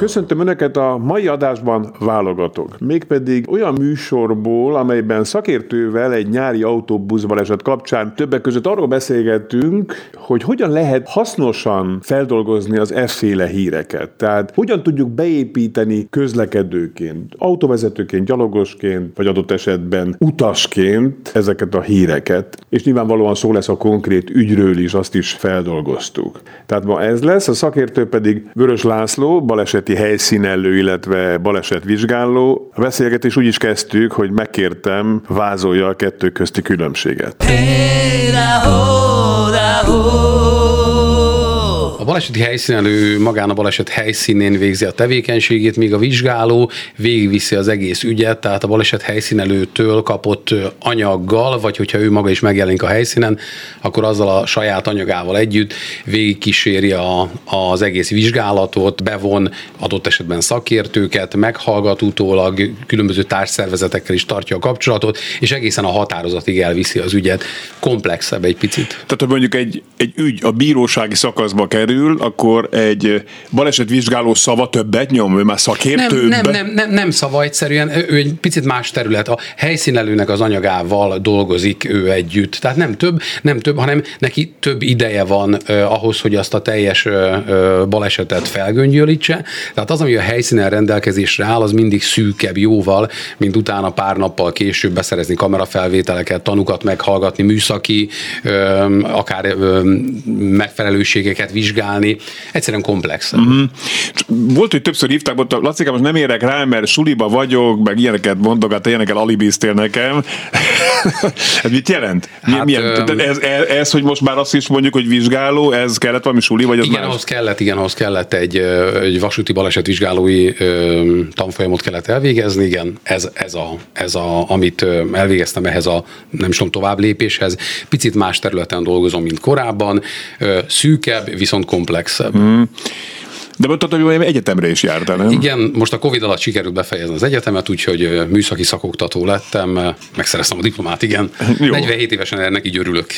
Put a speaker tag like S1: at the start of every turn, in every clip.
S1: Köszöntöm Önöket a mai adásban válogatok. Mégpedig olyan műsorból, amelyben szakértővel egy nyári autóbuszbaleset kapcsán többek között arról beszélgettünk, hogy hogyan lehet hasznosan feldolgozni az efféle híreket. Tehát hogyan tudjuk beépíteni közlekedőként, autóvezetőként, gyalogosként, vagy adott esetben utasként ezeket a híreket. És nyilvánvalóan szó lesz a konkrét ügyről is, azt is feldolgoztuk. Tehát ma ez lesz, a szakértő pedig Vörös László, baleseti baleseti helyszínelő, illetve balesetvizsgáló. A beszélgetés úgy is kezdtük, hogy megkértem, vázolja a kettő közti különbséget. Hey, da, ho, da, ho.
S2: Baleseti helyszínelő magán a baleset helyszínén végzi a tevékenységét, míg a vizsgáló végigviszi az egész ügyet, tehát a baleset helyszínelőtől kapott anyaggal, vagy hogyha ő maga is megjelenik a helyszínen, akkor azzal a saját anyagával együtt végigkíséri a, az egész vizsgálatot, bevon adott esetben szakértőket, meghallgat utólag, különböző társszervezetekkel is tartja a kapcsolatot, és egészen a határozatig elviszi az ügyet. Komplexebb egy picit.
S1: Tehát, hogy mondjuk egy, egy ügy a bírósági szakaszba kerül, kerül, akkor egy balesetvizsgáló szava többet nyom, ő már szakértőbb.
S2: Nem, nem, nem, nem, nem szava egyszerűen, ő egy picit más terület. A helyszínelőnek az anyagával dolgozik ő együtt. Tehát nem több, nem több, hanem neki több ideje van eh, ahhoz, hogy azt a teljes eh, balesetet felgöngyölítse. Tehát az, ami a helyszínen rendelkezésre áll, az mindig szűkebb jóval, mint utána pár nappal később beszerezni kamerafelvételeket, tanukat meghallgatni, műszaki, eh, akár eh, megfelelőségeket vizsgálni, vizsgálni, egyszerűen komplex. Uh-huh.
S1: Volt, hogy többször hívták, mondta, Laci, most nem érek rá, mert suliba vagyok, meg ilyeneket mondogat, ilyenekkel alibiztél nekem. ez mit jelent? Hát, Milyen, ö... ez, ez, ez, hogy most már azt is mondjuk, hogy vizsgáló, ez kellett valami suli, vagy az
S2: Igen, más? ahhoz kellett, igen, ahhoz kellett egy, egy vasúti balesetvizsgálói tanfolyamot kellett elvégezni, igen, ez, ez, a, ez a, amit elvégeztem ehhez a nem is tudom, tovább lépéshez. Picit más területen dolgozom, mint korábban, szűkebb, viszont komplexebb. Mm.
S1: De mondtad, hogy egyetemre is jártál, nem?
S2: Igen, most a Covid alatt sikerült befejezni az egyetemet, úgyhogy műszaki szakoktató lettem, megszereztem a diplomát, igen. Jó. 47 évesen ennek így örülök.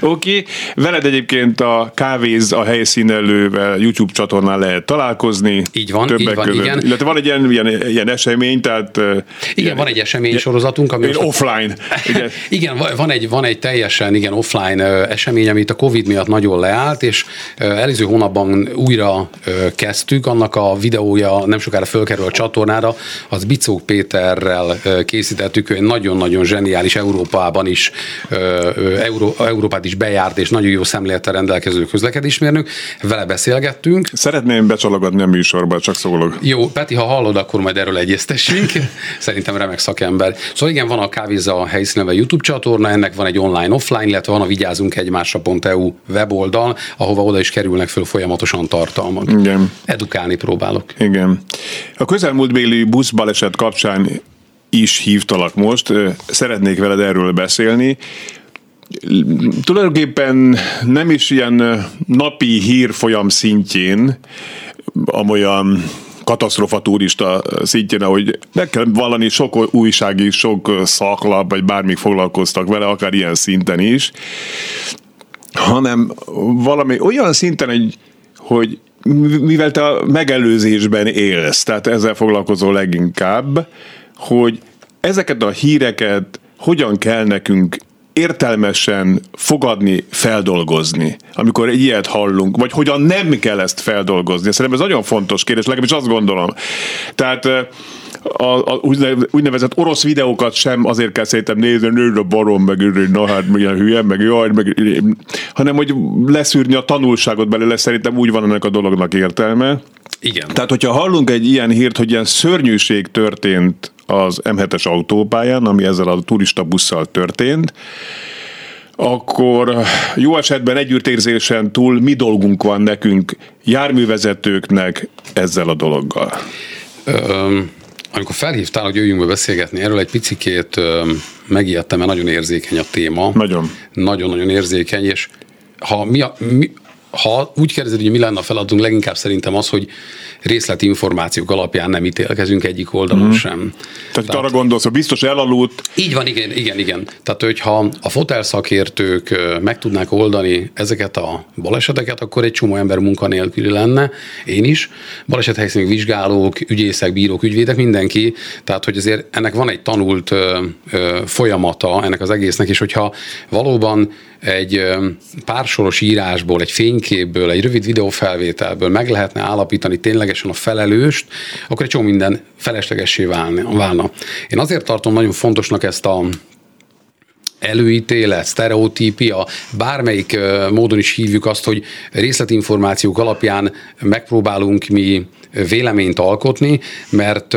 S1: Oké, okay. veled egyébként a Kávéz a helyszínelővel YouTube csatornán lehet találkozni.
S2: Így van, többek így van, között. igen.
S1: Illetve van egy ilyen, ilyen, ilyen esemény, tehát... Igen,
S2: ilyen, van egy esemény ilyen, sorozatunk.
S1: Ami most offline.
S2: Igen. igen, van egy, van egy teljesen igen offline esemény, amit a Covid miatt nagyon leállt, és előző hónapban újra kezdtük, annak a videója nem sokára fölkerül a csatornára, az Bicók Péterrel készítettük, ő egy nagyon-nagyon zseniális Európában is, Euró, Európát is bejárt, és nagyon jó szemlélettel rendelkező közlekedésmérnök, vele beszélgettünk.
S1: Szeretném becsalogatni a műsorba, csak szólok.
S2: Jó, Peti, ha hallod, akkor majd erről egyeztessünk. Szerintem remek szakember. Szóval igen, van a Kávéza a helyszíneve YouTube csatorna, ennek van egy online-offline, illetve van a vigyázunk egymásra.eu weboldal, ahova oda is kerülnek föl folyamatosan tartalmak. Igen. Edukálni próbálok.
S1: Igen. A közelmúltbéli buszbaleset kapcsán is hívtalak most. Szeretnék veled erről beszélni. Tulajdonképpen nem is ilyen napi hírfolyam szintjén, amolyan katasztrofa turista szintjén, ahogy meg kell vallani, sok újsági, sok szaklap, vagy bármik foglalkoztak vele, akár ilyen szinten is, hanem valami olyan szinten, hogy, hogy mivel te a megelőzésben élsz, tehát ezzel foglalkozol leginkább, hogy ezeket a híreket hogyan kell nekünk értelmesen fogadni, feldolgozni, amikor egy ilyet hallunk, vagy hogyan nem kell ezt feldolgozni. Szerintem ez nagyon fontos kérdés, legalábbis azt gondolom. Tehát a, a úgynevezett orosz videókat sem azért kell szerintem nézni, nő a barom, meg na hát milyen hülye, meg jaj, meg, hanem hogy leszűrni a tanulságot belőle, szerintem úgy van ennek a dolognak értelme.
S2: Igen.
S1: Tehát, hogyha hallunk egy ilyen hírt, hogy ilyen szörnyűség történt az M7-es autópályán, ami ezzel a turista busszal történt, akkor jó esetben együttérzésen túl mi dolgunk van nekünk, járművezetőknek ezzel a dologgal?
S2: Um amikor felhívtál, hogy jöjjünk be beszélgetni erről, egy picikét megijedtem, mert nagyon érzékeny a téma.
S1: Nagyon.
S2: Nagyon-nagyon érzékeny, és ha mi, a, mi ha úgy kérdezed, hogy mi lenne a feladatunk, leginkább szerintem az, hogy részleti információk alapján nem ítélkezünk egyik oldalon mm. sem.
S1: Tehát, Tehát arra gondolsz, hogy biztos elaludt.
S2: Így van, igen, igen, igen. Tehát, hogyha a fotel szakértők meg tudnák oldani ezeket a baleseteket, akkor egy csomó ember munkanélküli lenne, én is. Balesethelyszíni vizsgálók, ügyészek, bírók, ügyvédek, mindenki. Tehát, hogy azért ennek van egy tanult ö, ö, folyamata ennek az egésznek, és hogyha valóban egy pársoros írásból, egy fényképből, egy rövid videófelvételből meg lehetne állapítani ténylegesen a felelőst, akkor egy csomó minden feleslegessé válna. Én azért tartom nagyon fontosnak ezt a előítélet, sztereotípia, bármelyik módon is hívjuk azt, hogy részletinformációk alapján megpróbálunk mi véleményt alkotni, mert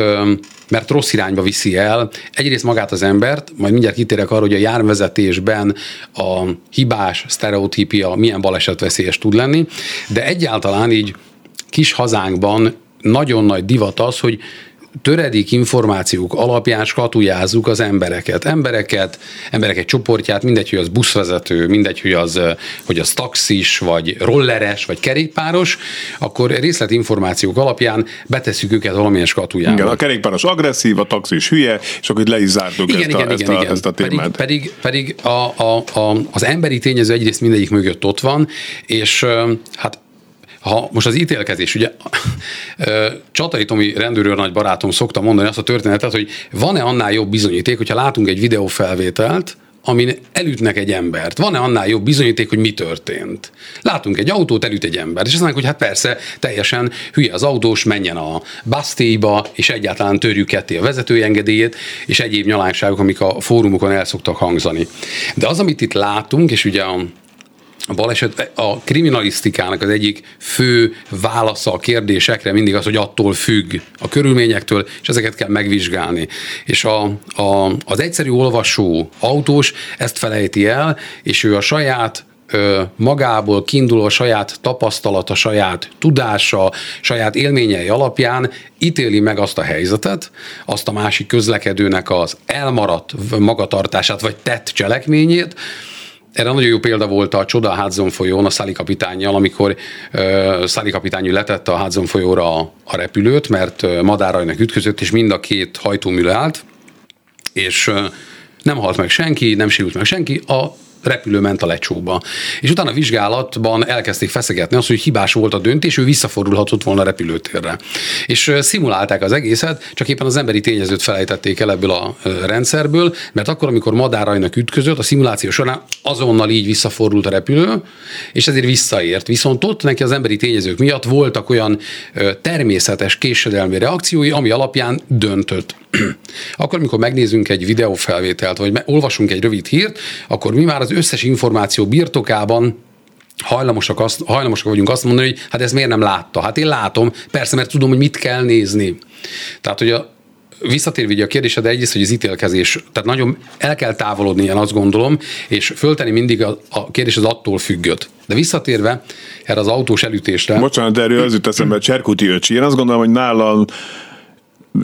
S2: mert rossz irányba viszi el. Egyrészt magát az embert, majd mindjárt kitérek arra, hogy a járművezetésben a hibás sztereotípia milyen balesetveszélyes tud lenni, de egyáltalán így kis hazánkban nagyon nagy divat az, hogy töredék információk alapján skatujázzuk az embereket. Embereket, emberek csoportját, mindegy, hogy az buszvezető, mindegy, hogy az, hogy az taxis, vagy rolleres, vagy kerékpáros, akkor részletinformációk alapján betesszük őket valamilyen skatujába.
S1: Igen, a kerékpáros agresszív, a taxis hülye, és akkor le is zártuk igen, ezt, igen, a, igen, ezt, a, igen. ezt a témát.
S2: Pedig, pedig, pedig a, a, a, az emberi tényező egyrészt mindegyik mögött ott van, és hát ha most az ítélkezés, ugye Csatai Tomi rendőrőr nagy barátom szokta mondani azt a történetet, hogy van-e annál jobb bizonyíték, hogyha látunk egy videófelvételt, amin elütnek egy embert. Van-e annál jobb bizonyíték, hogy mi történt? Látunk egy autót, elüt egy ember, és azt mondják, hogy hát persze, teljesen hülye az autós, menjen a basztélyba, és egyáltalán törjük ketté a vezetői engedélyét, és egyéb nyalányságok, amik a fórumokon el szoktak hangzani. De az, amit itt látunk, és ugye a a baleset, a kriminalisztikának az egyik fő válasza a kérdésekre mindig az, hogy attól függ a körülményektől, és ezeket kell megvizsgálni. És a, a, az egyszerű olvasó autós ezt felejti el, és ő a saját magából kiinduló saját tapasztalata, saját tudása, saját élményei alapján ítéli meg azt a helyzetet, azt a másik közlekedőnek az elmaradt magatartását, vagy tett cselekményét, erre nagyon jó példa volt a Csoda Hudson folyón a Szali kapitányjal, amikor uh, Szali kapitány letette a Hudson folyóra a, a repülőt, mert uh, madárajnak ütközött, és mind a két hajtómű leállt, és uh, nem halt meg senki, nem sérült meg senki, a repülő ment a lecsóba. És utána a vizsgálatban elkezdték feszegetni azt, hogy hibás volt a döntés, ő visszafordulhatott volna a repülőtérre. És szimulálták az egészet, csak éppen az emberi tényezőt felejtették el ebből a rendszerből, mert akkor, amikor madárajnak ütközött, a szimuláció során azonnal így visszafordult a repülő, és ezért visszaért. Viszont ott neki az emberi tényezők miatt voltak olyan természetes késedelmi reakciói, ami alapján döntött. akkor, amikor megnézünk egy videófelvételt, vagy olvasunk egy rövid hírt, akkor mi már az összes információ birtokában hajlamosak, azt, hajlamosak vagyunk azt mondani, hogy hát ez miért nem látta. Hát én látom, persze, mert tudom, hogy mit kell nézni. Tehát, hogy a, visszatérve a kérdésed, egyrészt, hogy az ítélkezés, tehát nagyon el kell távolodni, én azt gondolom, és föltenni mindig a, a kérdés az attól függött. De visszatérve erre az autós elütésre.
S1: Bocsánat, erről az jut eszembe, Cserkuti öcsi. Én azt gondolom, hogy nálam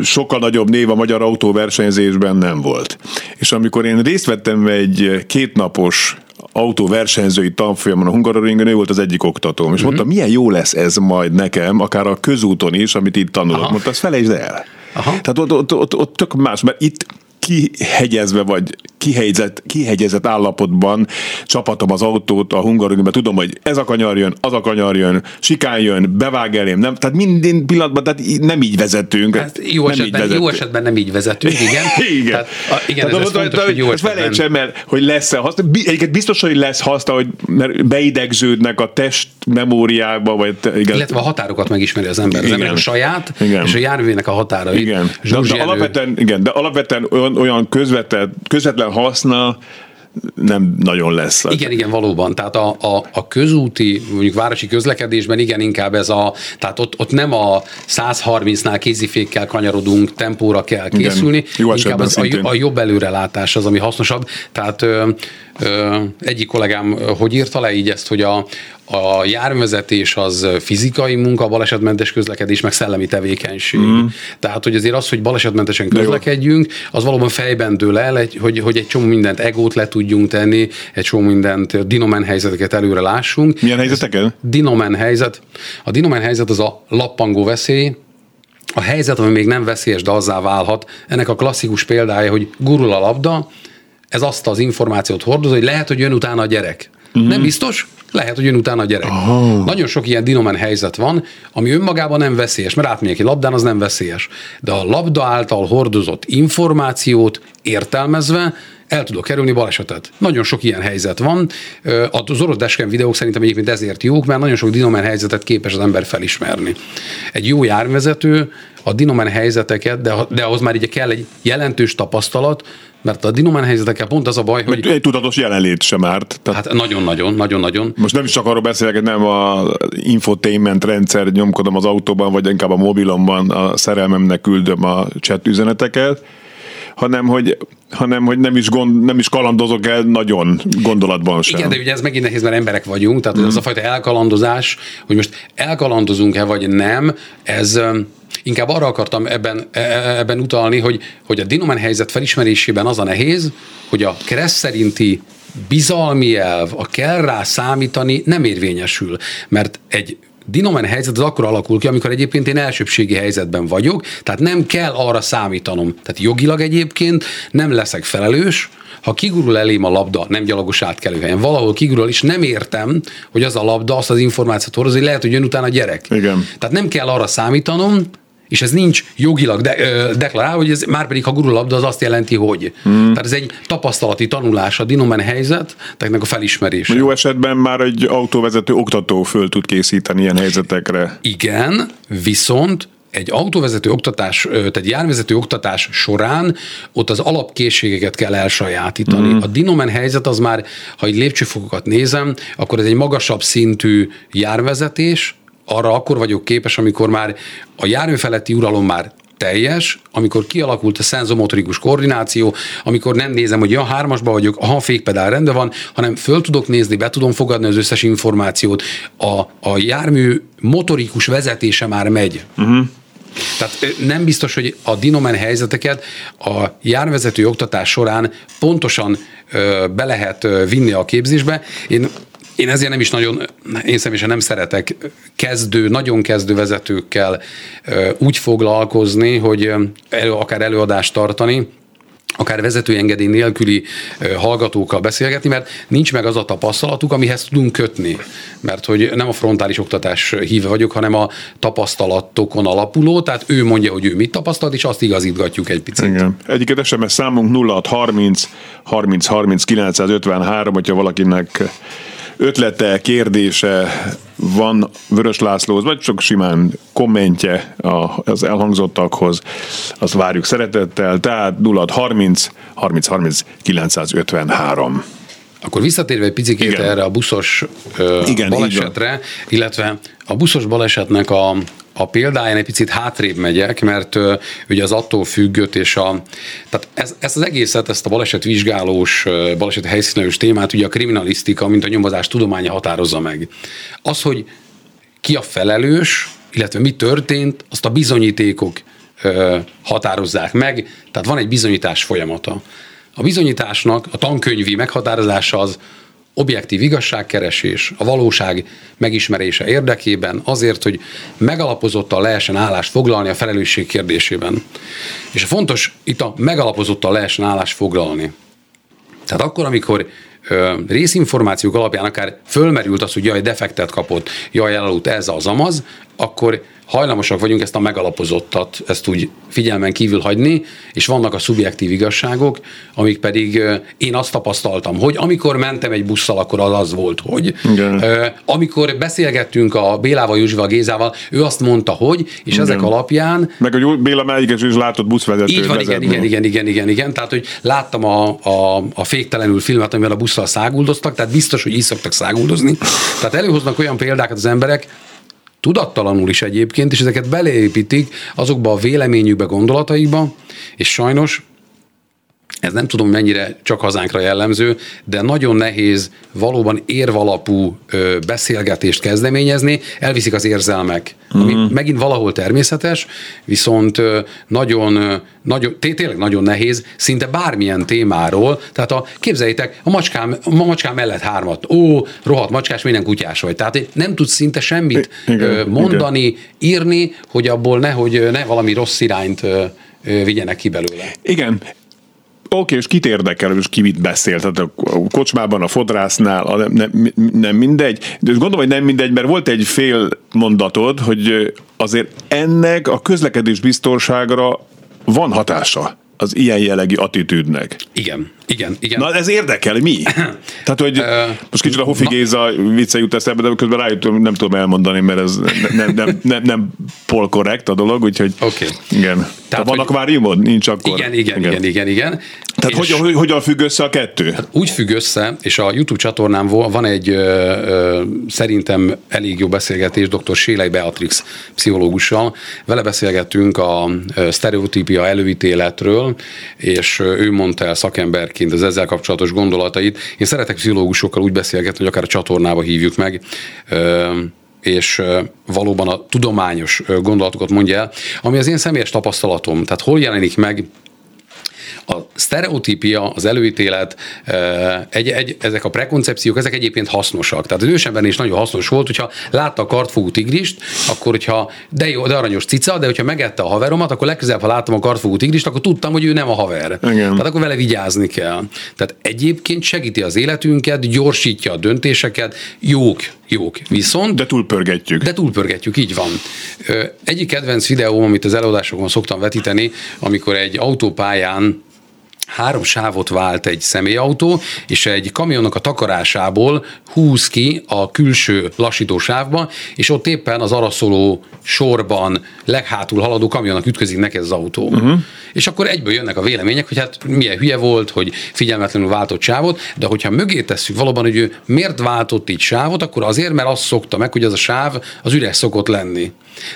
S1: sokkal nagyobb név a magyar autóversenyzésben nem volt. És amikor én részt vettem egy kétnapos autóversenyzői tanfolyamon a Hungaroringen, ő volt az egyik oktatóm, és uh-huh. mondta, milyen jó lesz ez majd nekem, akár a közúton is, amit itt tanulok. Aha. Mondta, azt felejtsd el. Aha. Tehát ott, ott, ott, ott tök más, mert itt kihegyezve vagy kihegyezett, kihegyezett állapotban csapatom az autót a Hungaroringbe, tudom, hogy ez a kanyar jön, az a kanyar jön, sikán jön, bevág elém, nem, tehát minden pillanatban tehát nem így vezetünk. Hát
S2: jó, nem esetben, így vezetünk. jó esetben nem így vezetünk, igen.
S1: igen. Tehát, a, igen, tehát ez, ez fontos, hogy jó esetben. El, hogy lesz-e haszna. Egyébként biztos, hogy lesz haszna, hogy mert beidegződnek a test memóriába, vagy
S2: igen. Illetve a határokat megismeri az ember. Az ember a saját, igen. és a járművének a határai.
S1: Igen. De, de, alapvetően, igen, de alapvetően olyan, olyan közvetlen, közvetlen haszna nem nagyon lesz.
S2: Igen, igen, valóban. Tehát a, a, a közúti, mondjuk városi közlekedésben igen, inkább ez a, tehát ott, ott nem a 130-nál kézifékkel kanyarodunk, tempóra kell készülni, igen, jó inkább az, a, a jobb előrelátás az, ami hasznosabb. Tehát ö, ö, egyik kollégám hogy írta le így ezt, hogy a, a járművezetés az fizikai munka, balesetmentes közlekedés, meg szellemi tevékenység. Mm. Tehát, hogy azért az, hogy balesetmentesen közlekedjünk, az valóban fejben dől el, hogy, hogy egy csomó mindent egót le tudjunk tenni, egy csomó mindent dinomen helyzeteket előre lássunk.
S1: Milyen helyzeteken?
S2: Dinomen helyzet. A dinomen helyzet az a lappangó veszély, a helyzet, ami még nem veszélyes, de azzá válhat. Ennek a klasszikus példája, hogy gurul a labda, ez azt az információt hordoz, hogy lehet, hogy jön utána a gyerek. Mm. Nem biztos, lehet, hogy jön utána a gyerek. Oh. Nagyon sok ilyen dinomen helyzet van, ami önmagában nem veszélyes, mert átmegyek egy labdán, az nem veszélyes. De a labda által hordozott információt értelmezve el tudok kerülni balesetet. Nagyon sok ilyen helyzet van. Az orosz dashcam videók szerintem egyébként ezért jók, mert nagyon sok dinomen helyzetet képes az ember felismerni. Egy jó járvezető a dinomen helyzeteket, de, de ahhoz már így kell egy jelentős tapasztalat, mert a dinomen helyzetekkel pont az a baj, hogy...
S1: Egy tudatos jelenlét sem árt.
S2: Tehát... Hát nagyon-nagyon, nagyon-nagyon.
S1: Most nem is csak arról beszélek, nem a infotainment rendszer nyomkodom az autóban, vagy inkább a mobilomban a szerelmemnek küldöm a chat üzeneteket, hanem hogy, hanem, hogy nem, is gond, nem is kalandozok el nagyon gondolatban sem.
S2: Igen, de ugye ez megint nehéz, mert emberek vagyunk, tehát mm. ez a fajta elkalandozás, hogy most elkalandozunk-e vagy nem, ez inkább arra akartam ebben, e, e, ebben utalni, hogy, hogy a dinomen helyzet felismerésében az a nehéz, hogy a kereszt szerinti bizalmi elv, a kell rá számítani nem érvényesül, mert egy dinomen helyzet az akkor alakul ki, amikor egyébként én elsőbségi helyzetben vagyok, tehát nem kell arra számítanom. Tehát jogilag egyébként nem leszek felelős, ha kigurul elém a labda, nem gyalogos átkelőhelyen, valahol kigurul, és nem értem, hogy az a labda azt az információt hordoz, hogy lehet, hogy jön utána a gyerek.
S1: Igen.
S2: Tehát nem kell arra számítanom, és ez nincs jogilag de, ö, deklarálva, hogy ez már pedig, ha gurul labda, az azt jelenti, hogy. Hmm. Tehát ez egy tapasztalati tanulás, a dinomen helyzet, tehát a felismerése.
S1: Jó esetben már egy autóvezető oktató föl tud készíteni ilyen helyzetekre.
S2: Igen, viszont egy autóvezető oktatás, tehát egy járvezető oktatás során ott az alapkészségeket kell elsajátítani. Mm. A dinomen helyzet az már, ha egy lépcsőfokokat nézem, akkor ez egy magasabb szintű járvezetés, arra akkor vagyok képes, amikor már a járműfeletti uralom már teljes, amikor kialakult a szenzomotorikus koordináció, amikor nem nézem, hogy ja, hármasba vagyok, a fékpedál rendben van, hanem föl tudok nézni, be tudom fogadni az összes információt, a, a jármű motorikus vezetése már megy. Uh-huh. Tehát nem biztos, hogy a dinomen helyzeteket a járvezető oktatás során pontosan be lehet vinni a képzésbe. Én én ezért nem is nagyon, én személyesen nem szeretek kezdő, nagyon kezdő vezetőkkel úgy foglalkozni, hogy elő, akár előadást tartani, akár vezetői engedély nélküli hallgatókkal beszélgetni, mert nincs meg az a tapasztalatuk, amihez tudunk kötni. Mert hogy nem a frontális oktatás híve vagyok, hanem a tapasztalatokon alapuló, tehát ő mondja, hogy ő mit tapasztalt, és azt igazítgatjuk egy picit.
S1: Igen. Egyiket SMS számunk 0630 30 30 953, hogyha valakinek ötlete, kérdése van Vörös Lászlóhoz, vagy csak simán kommentje az elhangzottakhoz, azt várjuk szeretettel, tehát 0630 30 30 953.
S2: Akkor visszatérve egy picit erre a buszos ö, Igen, balesetre, illetve a buszos balesetnek a, a példáján egy picit hátrébb megyek, mert ö, ugye az attól függött, és a, tehát ez, ezt az egészet, ezt a balesetvizsgálós, baleset helyszínelős témát ugye a kriminalisztika, mint a nyomozás tudománya határozza meg. Az, hogy ki a felelős, illetve mi történt, azt a bizonyítékok ö, határozzák meg, tehát van egy bizonyítás folyamata. A bizonyításnak a tankönyvi meghatározása az objektív igazságkeresés, a valóság megismerése érdekében, azért, hogy megalapozottan lehessen állást foglalni a felelősség kérdésében. És fontos itt a megalapozottan lehessen állást foglalni. Tehát akkor, amikor ö, részinformációk alapján akár fölmerült az, hogy jaj, defektet kapott, jaj, elaludt ez az amaz, akkor hajlamosak vagyunk ezt a megalapozottat, ezt úgy figyelmen kívül hagyni, és vannak a szubjektív igazságok, amik pedig én azt tapasztaltam, hogy amikor mentem egy busszal, akkor az az volt, hogy Igen. amikor beszélgettünk a Bélával, Józsival, Gézával, ő azt mondta, hogy, és igen. ezek alapján...
S1: Meg hogy Béla melyiket is látott buszvezetőt
S2: Így van, igen, igen, igen, igen, igen, igen, tehát hogy láttam a, a, a féktelenül filmet, amivel a busszal száguldoztak, tehát biztos, hogy így szoktak száguldozni. Tehát előhoznak olyan példákat az emberek, tudattalanul is egyébként, és ezeket beleépítik azokba a véleményükbe, gondolataikba, és sajnos ez nem tudom mennyire csak hazánkra jellemző, de nagyon nehéz valóban érvalapú ö, beszélgetést kezdeményezni, elviszik az érzelmek, ami mm. megint valahol természetes, viszont ö, nagyon, ö, nagyon tényleg nagyon nehéz, szinte bármilyen témáról, tehát a, képzeljétek, a macskám, a macskám mellett hármat, ó, rohadt macskás, minden kutyás vagy. Tehát nem tudsz szinte semmit igen, mondani, igen. írni, hogy abból nehogy ne valami rossz irányt vigyenek ki belőle.
S1: Igen, Oké, és kit érdekel, és ki mit beszél? Tehát a kocsmában, a fodrásznál, a nem, nem, nem mindegy. De gondolom, hogy nem mindegy, mert volt egy fél mondatod, hogy azért ennek a közlekedés biztonságra van hatása az ilyen jellegű attitűdnek.
S2: Igen, igen, igen.
S1: Na ez érdekel, mi? Tehát, hogy most kicsit a Hofi Géza vicce jut eszembe, de közben rájutom, nem tudom elmondani, mert ez nem, nem, nem, nem pol korrekt a dolog, úgyhogy okay. igen. Tehát, Tehát van akváriumod? Nincs akkor?
S2: Igen, igen, igen, igen, igen. igen.
S1: Tehát hogyan, hogy, hogyan függ össze a kettő? Hát
S2: úgy függ össze, és a YouTube csatornám van egy ö, ö, szerintem elég jó beszélgetés dr. Sélej Beatrix pszichológussal. Vele beszélgettünk a sztereotípia előítéletről, és ő mondta el szakemberként az ezzel kapcsolatos gondolatait. Én szeretek pszichológusokkal úgy beszélgetni, hogy akár a csatornába hívjuk meg, ö, és valóban a tudományos gondolatokat mondja el, ami az én személyes tapasztalatom. Tehát hol jelenik meg a sztereotípia, az előítélet, egy, egy, ezek a prekoncepciók, ezek egyébként hasznosak. Tehát az ősembernél is nagyon hasznos volt, hogyha látta a kartfogú tigrist, akkor hogyha, de jó, de aranyos cica, de hogyha megette a haveromat, akkor legközelebb, ha láttam a kartfogú tigrist, akkor tudtam, hogy ő nem a haver. Igen. Tehát akkor vele vigyázni kell. Tehát egyébként segíti az életünket, gyorsítja a döntéseket, jók, jók. Viszont...
S1: De túlpörgetjük.
S2: De túlpörgetjük, így van. Egyik kedvenc videóm, amit az előadásokon szoktam vetíteni, amikor egy autópályán három sávot vált egy személyautó, és egy kamionnak a takarásából húz ki a külső lassító sávba, és ott éppen az araszoló sorban leghátul haladó kamionnak ütközik neki ez az autó. Uh-huh. És akkor egyből jönnek a vélemények, hogy hát milyen hülye volt, hogy figyelmetlenül váltott sávot, de hogyha mögé tesszük valóban, hogy ő miért váltott így sávot, akkor azért, mert azt szokta meg, hogy az a sáv az üres szokott lenni.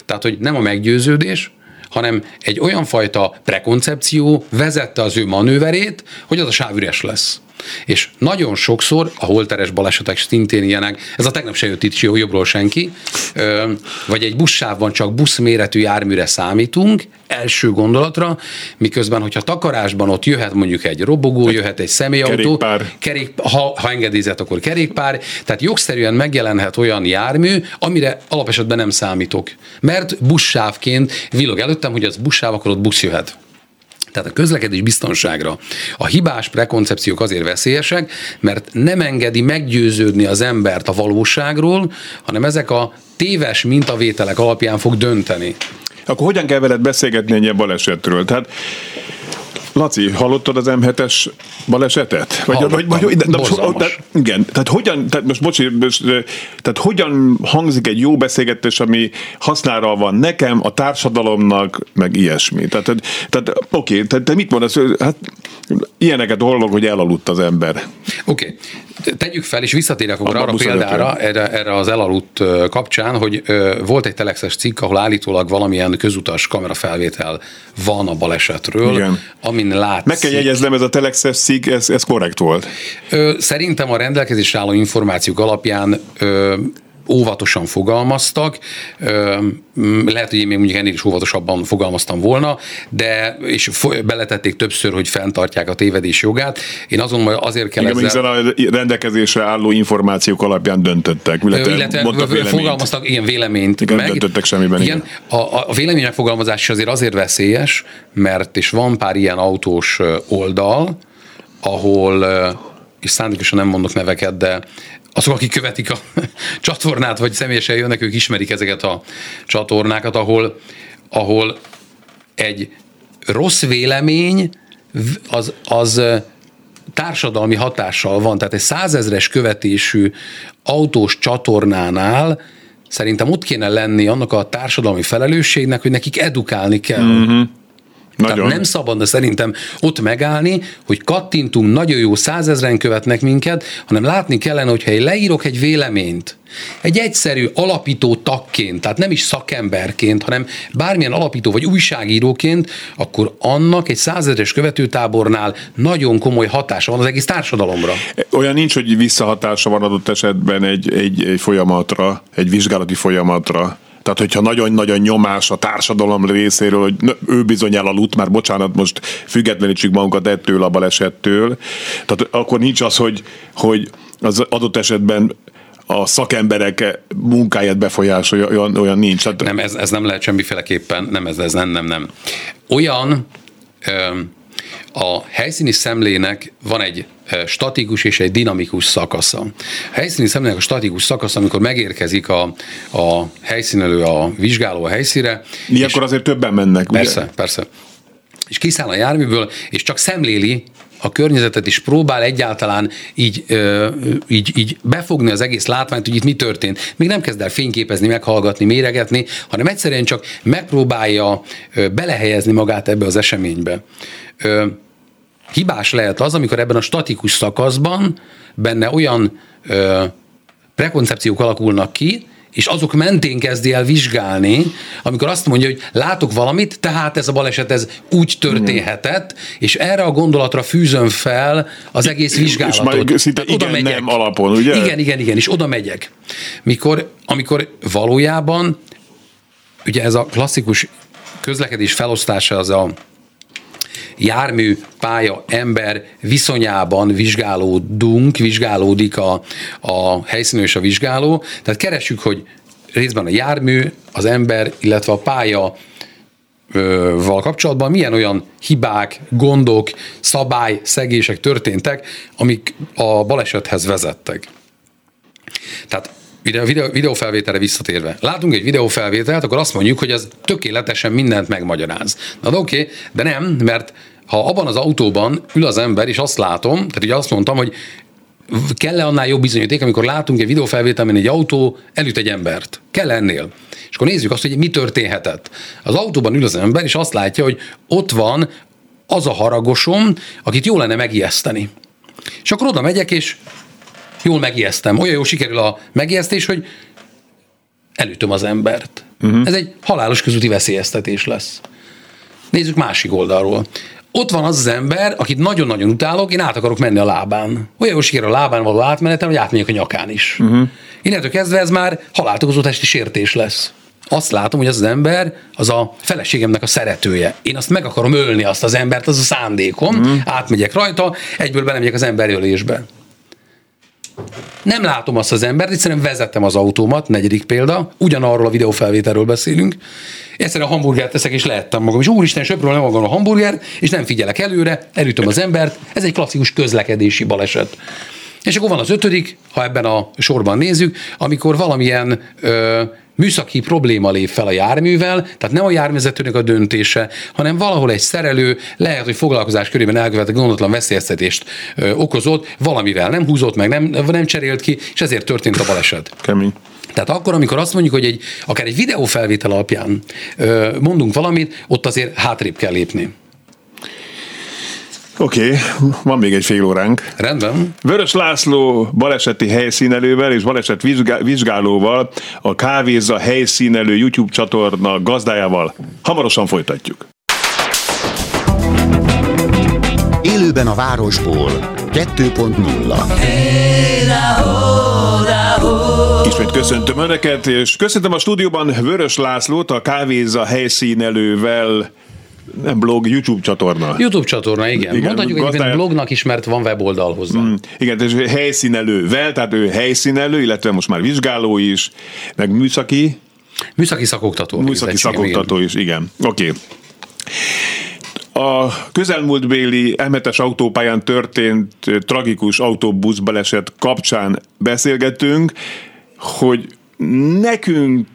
S2: Tehát, hogy nem a meggyőződés, hanem egy olyan fajta prekoncepció vezette az ő manőverét, hogy az a sáv üres lesz. És nagyon sokszor a holteres balesetek szintén ilyenek, ez a tegnap se jött itt jobbról senki, vagy egy buszsávban csak buszméretű járműre számítunk, első gondolatra, miközben, hogyha takarásban ott jöhet mondjuk egy robogó, jöhet egy személyautó,
S1: kerékpár.
S2: Kerék, ha, ha engedélyezett, akkor kerékpár, tehát jogszerűen megjelenhet olyan jármű, amire alapesetben nem számítok. Mert buszsávként villog előttem, hogy az buszsáv, akkor ott busz jöhet. Tehát a közlekedés biztonságra a hibás prekoncepciók azért veszélyesek, mert nem engedi meggyőződni az embert a valóságról, hanem ezek a téves mintavételek alapján fog dönteni.
S1: Akkor hogyan kell veled beszélgetni egy ilyen balesetről? Tehát Laci, hallottad az M7-es balesetet?
S2: Vagy, vagy, vagy, de, de, de,
S1: igen, tehát hogyan, tehát most bocsi, most, tehát hogyan hangzik egy jó beszélgetés, ami hasznára van nekem, a társadalomnak, meg ilyesmi. Tehát, tehát oké, tehát te mit mondasz? Hát ilyeneket hallok, hogy elaludt az ember.
S2: Oké, okay tegyük fel, és visszatérek akkor arra példára, erre, erre az elaludt kapcsán, hogy volt egy telexes cikk, ahol állítólag valamilyen közutas kamerafelvétel van a balesetről, Igen. amin látszik.
S1: Meg kell jegyeznem, ez a telexes cikk, ez, ez korrekt volt.
S2: Szerintem a rendelkezésre álló információk alapján óvatosan fogalmaztak, lehet, hogy én még mondjuk ennél is óvatosabban fogalmaztam volna, de és beletették többször, hogy fenntartják a tévedés jogát. Én azon azért kell
S1: Igen, ezzel... a rendelkezésre álló információk alapján döntöttek, illetve,
S2: illetve fogalmaztak ilyen véleményt
S1: igen, meg. döntöttek semmiben.
S2: Igen, igen. A, a vélemény megfogalmazás azért azért veszélyes, mert és van pár ilyen autós oldal, ahol és szándékosan nem mondok neveket, de azok, akik követik a csatornát, vagy személyesen jönnek, ők ismerik ezeket a csatornákat, ahol, ahol egy rossz vélemény az, az társadalmi hatással van. Tehát egy százezres követésű autós csatornánál szerintem ott kéne lenni annak a társadalmi felelősségnek, hogy nekik edukálni kell. Mm-hmm
S1: Nagyon.
S2: Tehát nem szabadna szerintem ott megállni, hogy kattintunk, nagyon jó százezren követnek minket, hanem látni kellene, hogyha én leírok egy véleményt, egy egyszerű alapító tagként, tehát nem is szakemberként, hanem bármilyen alapító vagy újságíróként, akkor annak egy százezres követőtábornál nagyon komoly hatása van az egész társadalomra.
S1: Olyan nincs, hogy visszahatása van adott esetben egy, egy, egy folyamatra, egy vizsgálati folyamatra. Tehát, hogyha nagyon-nagyon nyomás a társadalom részéről, hogy ő bizony elaludt, már bocsánat, most függetlenítsük magunkat ettől a balesettől, tehát akkor nincs az, hogy, hogy az adott esetben a szakemberek munkáját befolyásolja, olyan, olyan nincs.
S2: Tehát... Nem, ez, ez nem lehet semmiféleképpen, nem, ez, ez nem, nem, nem. Olyan ö, a helyszíni szemlének van egy statikus és egy dinamikus szakasza. A helyszíni szemlének a statikus szakasz, amikor megérkezik a, a helyszínelő, a vizsgáló a helyszíre.
S1: Ilyenkor azért többen mennek,
S2: Persze, ugye? persze. És kiszáll a járműből, és csak szemléli a környezetet is próbál egyáltalán így, így, így befogni az egész látványt, hogy itt mi történt. Még nem kezd el fényképezni, meghallgatni, méregetni, hanem egyszerűen csak megpróbálja belehelyezni magát ebbe az eseménybe. Hibás lehet az, amikor ebben a statikus szakaszban benne olyan prekoncepciók alakulnak ki, és azok mentén kezdi el vizsgálni, amikor azt mondja, hogy látok valamit, tehát ez a baleset ez úgy történhetett, és erre a gondolatra fűzöm fel az egész vizsgálatot.
S1: És már szinte igen, oda megyek. nem alapon, ugye?
S2: Igen, igen, igen, és oda megyek. Mikor, amikor valójában, ugye ez a klasszikus közlekedés felosztása az a jármű, pálya, ember viszonyában vizsgálódunk, vizsgálódik a, a helyszínű és a vizsgáló. Tehát keressük, hogy részben a jármű, az ember, illetve a pálya val kapcsolatban milyen olyan hibák, gondok, szabály, szegések történtek, amik a balesethez vezettek. Tehát videó, videófelvételre visszatérve. Látunk egy videófelvételt, akkor azt mondjuk, hogy ez tökéletesen mindent megmagyaráz. Na de oké, okay, de nem, mert ha abban az autóban ül az ember, és azt látom, tehát ugye azt mondtam, hogy kell-e annál jobb bizonyíték, amikor látunk egy videófelvételben egy autó elüt egy embert? Kell ennél? És akkor nézzük azt, hogy mi történhetett. Az autóban ül az ember, és azt látja, hogy ott van az a haragosom, akit jó lenne megijeszteni. És akkor oda megyek, és jól megijesztem. Olyan jó sikerül a megijesztés, hogy elütöm az embert. Uh-huh. Ez egy halálos közúti veszélyeztetés lesz. Nézzük másik oldalról ott van az az ember, akit nagyon-nagyon utálok, én át akarok menni a lábán. Olyan jó siker a lábán való átmenetem, hogy átmegyek a nyakán is. Uh-huh. Innentől kezdve ez már haláltokozó testi sértés lesz. Azt látom, hogy az az ember az a feleségemnek a szeretője. Én azt meg akarom ölni, azt az embert, az a szándékom, uh-huh. átmegyek rajta, egyből belemegyek az emberölésbe. Nem látom azt az embert, egyszerűen vezettem az autómat, negyedik példa, ugyanarról a videófelvételről beszélünk, egyszerűen a hamburgert teszek, és lehettem magam, és úristen, söpről nem magam a hamburger, és nem figyelek előre, elütöm az embert, ez egy klasszikus közlekedési baleset. És akkor van az ötödik, ha ebben a sorban nézzük, amikor valamilyen ö, műszaki probléma lép fel a járművel, tehát nem a járművezetőnek a döntése, hanem valahol egy szerelő lehet, hogy foglalkozás körében elkövetett gondotlan veszélyeztetést ö, okozott, valamivel nem húzott meg, nem, nem cserélt ki, és ezért történt a baleset.
S1: Kemény.
S2: Tehát akkor, amikor azt mondjuk, hogy egy, akár egy videófelvétel alapján ö, mondunk valamit, ott azért hátrébb kell lépni.
S1: Oké, okay, van még egy fél óránk.
S2: Rendben.
S1: Vörös László baleseti helyszínelővel és baleset vizsgálóval, a Kávéza helyszínelő YouTube csatorna gazdájával hamarosan folytatjuk.
S3: Élőben a városból 2.0 hey,
S1: Ismét köszöntöm Önöket, és köszöntöm a stúdióban Vörös Lászlót, a Kávéza helyszínelővel nem blog, YouTube csatorna.
S2: YouTube csatorna, igen. igen Mondhatjuk gazdája... egyébként blognak is, mert van weboldal hozzá. Mm,
S1: igen, és helyszínelővel, tehát ő helyszínelő, illetve most már vizsgáló is, meg műszaki.
S2: Műszaki szakoktató.
S1: Műszaki szakoktató is, igen. Oké. Okay. A közelmúltbéli emetes autópályán történt tragikus autóbuszbaleset kapcsán beszélgetünk, hogy nekünk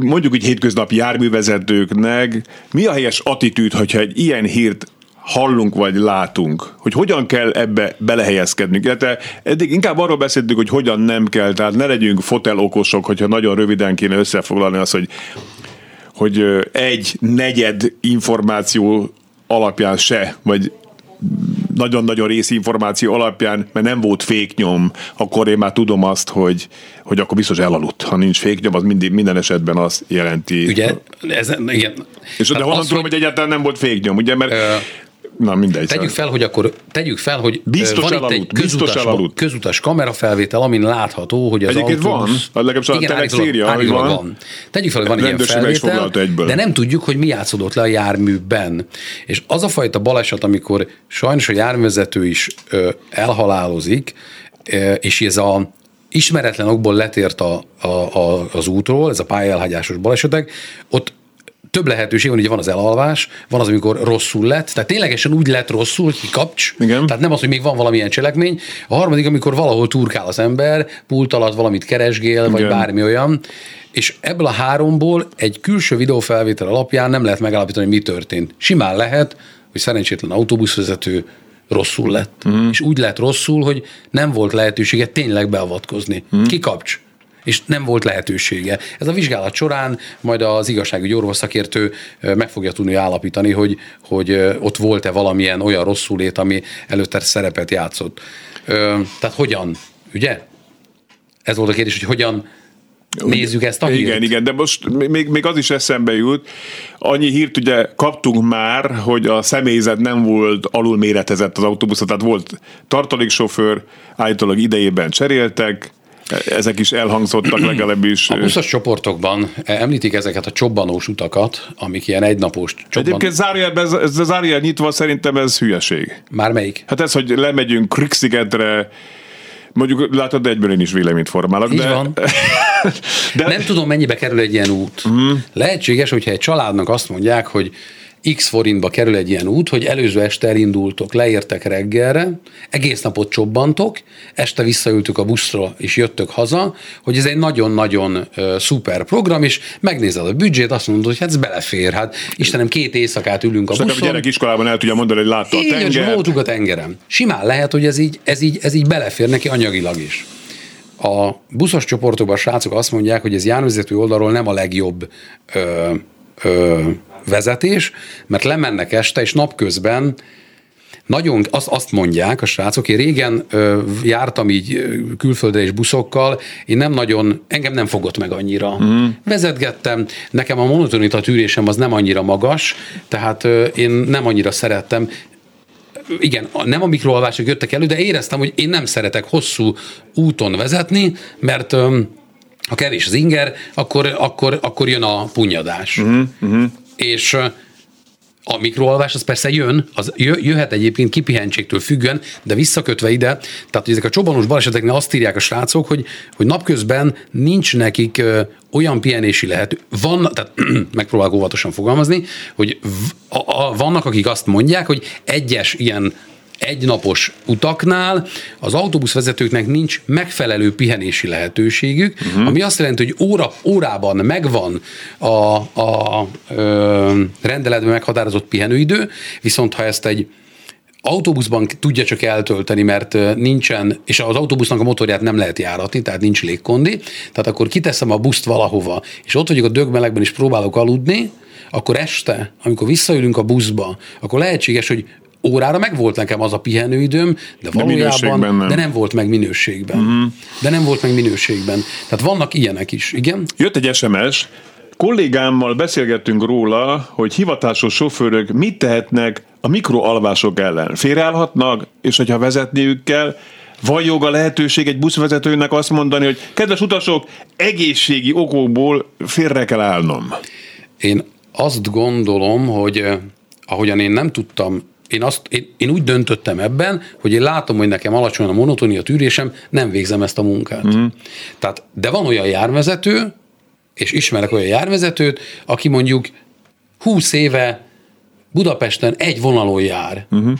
S1: mondjuk egy hétköznapi járművezetőknek mi a helyes attitűd, hogyha egy ilyen hírt hallunk vagy látunk, hogy hogyan kell ebbe belehelyezkedni. Illetve eddig inkább arról beszéltünk, hogy hogyan nem kell, tehát ne legyünk fotel okosok, hogyha nagyon röviden kéne összefoglalni azt, hogy hogy egy negyed információ alapján se, vagy nagyon-nagyon részi információ alapján, mert nem volt féknyom, akkor én már tudom azt, hogy, hogy akkor biztos elaludt. Ha nincs féknyom, az mindig, minden esetben azt jelenti.
S2: Ugye, ez, igen.
S1: És de honnan tudom, hogy... hogy egyáltalán nem volt féknyom, ugye, mert ö... Na mindegy.
S2: Tegyük fel, hogy akkor tegyük fel, hogy
S1: biztos
S2: van
S1: elaludt,
S2: itt egy közutas,
S1: elaludt.
S2: közutas kamerafelvétel, amin látható, hogy az
S1: Egyébként
S2: autóbusz...
S1: van, legalábbis a Telex írja, hogy van.
S2: van. Tegyük fel, hogy van ilyen felvétel, de nem tudjuk, hogy mi játszódott le a járműben. És az a fajta baleset, amikor sajnos a járművezető is ö, elhalálozik, ö, és ez a ismeretlen okból letért a, a, a, az útról, ez a pályelhagyásos balesetek, ott több lehetőség van, ugye van az elalvás, van az, amikor rosszul lett, tehát ténylegesen úgy lett rosszul, hogy kapcs,
S1: Igen.
S2: tehát nem az, hogy még van valamilyen cselekmény. A harmadik, amikor valahol turkál az ember, pult alatt valamit keresgél, vagy
S1: Igen.
S2: bármi olyan, és ebből a háromból egy külső videófelvétel alapján nem lehet megállapítani, hogy mi történt. Simán lehet, hogy szerencsétlen autóbuszvezető rosszul lett. Mm. És úgy lett rosszul, hogy nem volt lehetősége tényleg beavatkozni. Mm. Kikapcs és nem volt lehetősége. Ez a vizsgálat során majd az igazságügyi orvosszakértő meg fogja tudni állapítani, hogy, hogy ott volt-e valamilyen olyan rosszulét, ami előtte szerepet játszott. Tehát hogyan, ugye? Ez volt a kérdés, hogy hogyan nézzük ezt a hírt.
S1: Igen, igen, de most még, még az is eszembe jut. Annyi hírt ugye kaptunk már, hogy a személyzet nem volt alulméretezett az autóbuszon, tehát volt tartaléksofőr, állítólag idejében cseréltek, ezek is elhangzottak legalábbis.
S2: A buszos csoportokban említik ezeket a csobbanós utakat, amik ilyen egynapos csobban...
S1: Egyébként zárójelben, ez, ez zárójel nyitva szerintem ez hülyeség.
S2: Már melyik?
S1: Hát ez, hogy lemegyünk Krikszigetre, mondjuk látod, de egyből én is véleményt formálok.
S2: Így
S1: de...
S2: van. de... Nem tudom, mennyibe kerül egy ilyen út. Mm. Lehetséges, hogyha egy családnak azt mondják, hogy x forintba kerül egy ilyen út, hogy előző este elindultok, leértek reggelre, egész napot csobbantok, este visszaültük a buszra, és jöttök haza, hogy ez egy nagyon-nagyon uh, szuper program, és megnézed a büdzsét, azt mondod, hogy hát ez belefér, hát Istenem, két éjszakát ülünk a
S1: buszon. a gyerek iskolában el tudja mondani, hogy látta a tengert.
S2: Így, a tengeren. Simán lehet, hogy ez így, ez, így, ez így belefér neki anyagilag is. A buszos csoportokban a srácok azt mondják, hogy ez járművezető oldalról nem a legjobb ö, ö, vezetés, mert lemennek este, és napközben nagyon azt, azt mondják a srácok, én régen ö, jártam így külföldre és buszokkal, én nem nagyon, engem nem fogott meg annyira. Mm. Vezetgettem, nekem a monotonita tűrésem az nem annyira magas, tehát ö, én nem annyira szerettem, igen, nem a mikroalvások jöttek elő, de éreztem, hogy én nem szeretek hosszú úton vezetni, mert ö, ha kevés az inger, akkor, akkor, akkor jön a punyadás. Uh-huh, uh-huh. És a mikroalvás az persze jön, az jöhet egyébként kipihentségtől függően, de visszakötve ide, tehát hogy ezek a csobanos baleseteknél azt írják a srácok, hogy, hogy napközben nincs nekik olyan pihenési lehető, van, tehát megpróbálok óvatosan fogalmazni, hogy v, a, a, vannak, akik azt mondják, hogy egyes ilyen egynapos utaknál az autóbuszvezetőknek nincs megfelelő pihenési lehetőségük, uh-huh. ami azt jelenti, hogy óra, órában megvan a, a ö, rendeletben meghatározott pihenőidő, viszont ha ezt egy autóbuszban tudja csak eltölteni, mert nincsen, és az autóbusznak a motorját nem lehet járatni, tehát nincs légkondi, tehát akkor kiteszem a buszt valahova, és ott vagyok a dögmelegben, és próbálok aludni, akkor este, amikor visszaülünk a buszba, akkor lehetséges, hogy órára meg volt nekem az a pihenőidőm, de valójában de, nem. de nem volt meg minőségben. Uh-huh. De nem volt meg minőségben. Tehát vannak ilyenek is, igen?
S1: Jött egy SMS, kollégámmal beszélgettünk róla, hogy hivatásos sofőrök mit tehetnek a mikroalvások ellen. Félreállhatnak, és hogyha vezetniük kell, van joga lehetőség egy buszvezetőnek azt mondani, hogy kedves utasok, egészségi okokból félre kell állnom?
S2: Én azt gondolom, hogy ahogyan én nem tudtam én, azt, én, én úgy döntöttem ebben, hogy én látom, hogy nekem alacsony a monotonia tűrésem, nem végzem ezt a munkát. Mm. Tehát, de van olyan járvezető, és ismerek olyan járvezetőt, aki mondjuk 20 éve Budapesten egy vonalon jár. Uh-huh.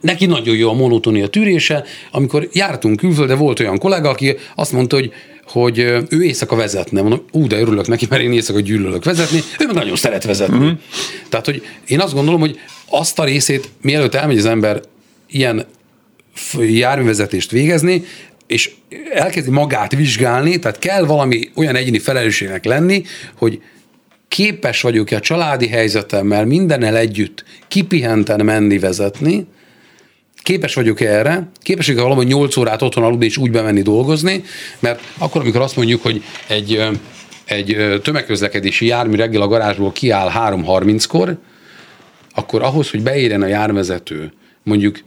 S2: Neki nagyon jó a monotonia tűrése. Amikor jártunk külföldre, volt olyan kollega, aki azt mondta, hogy hogy ő éjszaka vezetne. Mondom, ú, de örülök neki, mert én éjszaka gyűlölök vezetni, ő meg nagyon szeret vezetni. Uh-huh. Tehát, hogy én azt gondolom, hogy azt a részét, mielőtt elmegy az ember ilyen járművezetést végezni, és elkezdi magát vizsgálni, tehát kell valami olyan egyéni felelősségnek lenni, hogy képes vagyok-e a családi helyzetemmel mindennel együtt kipihenten menni vezetni, képes vagyok erre, képes vagyok valahogy 8 órát otthon aludni és úgy bemenni dolgozni, mert akkor, amikor azt mondjuk, hogy egy, egy tömegközlekedési jármű reggel a garázsból kiáll 3.30-kor, akkor ahhoz, hogy beérjen a járvezető mondjuk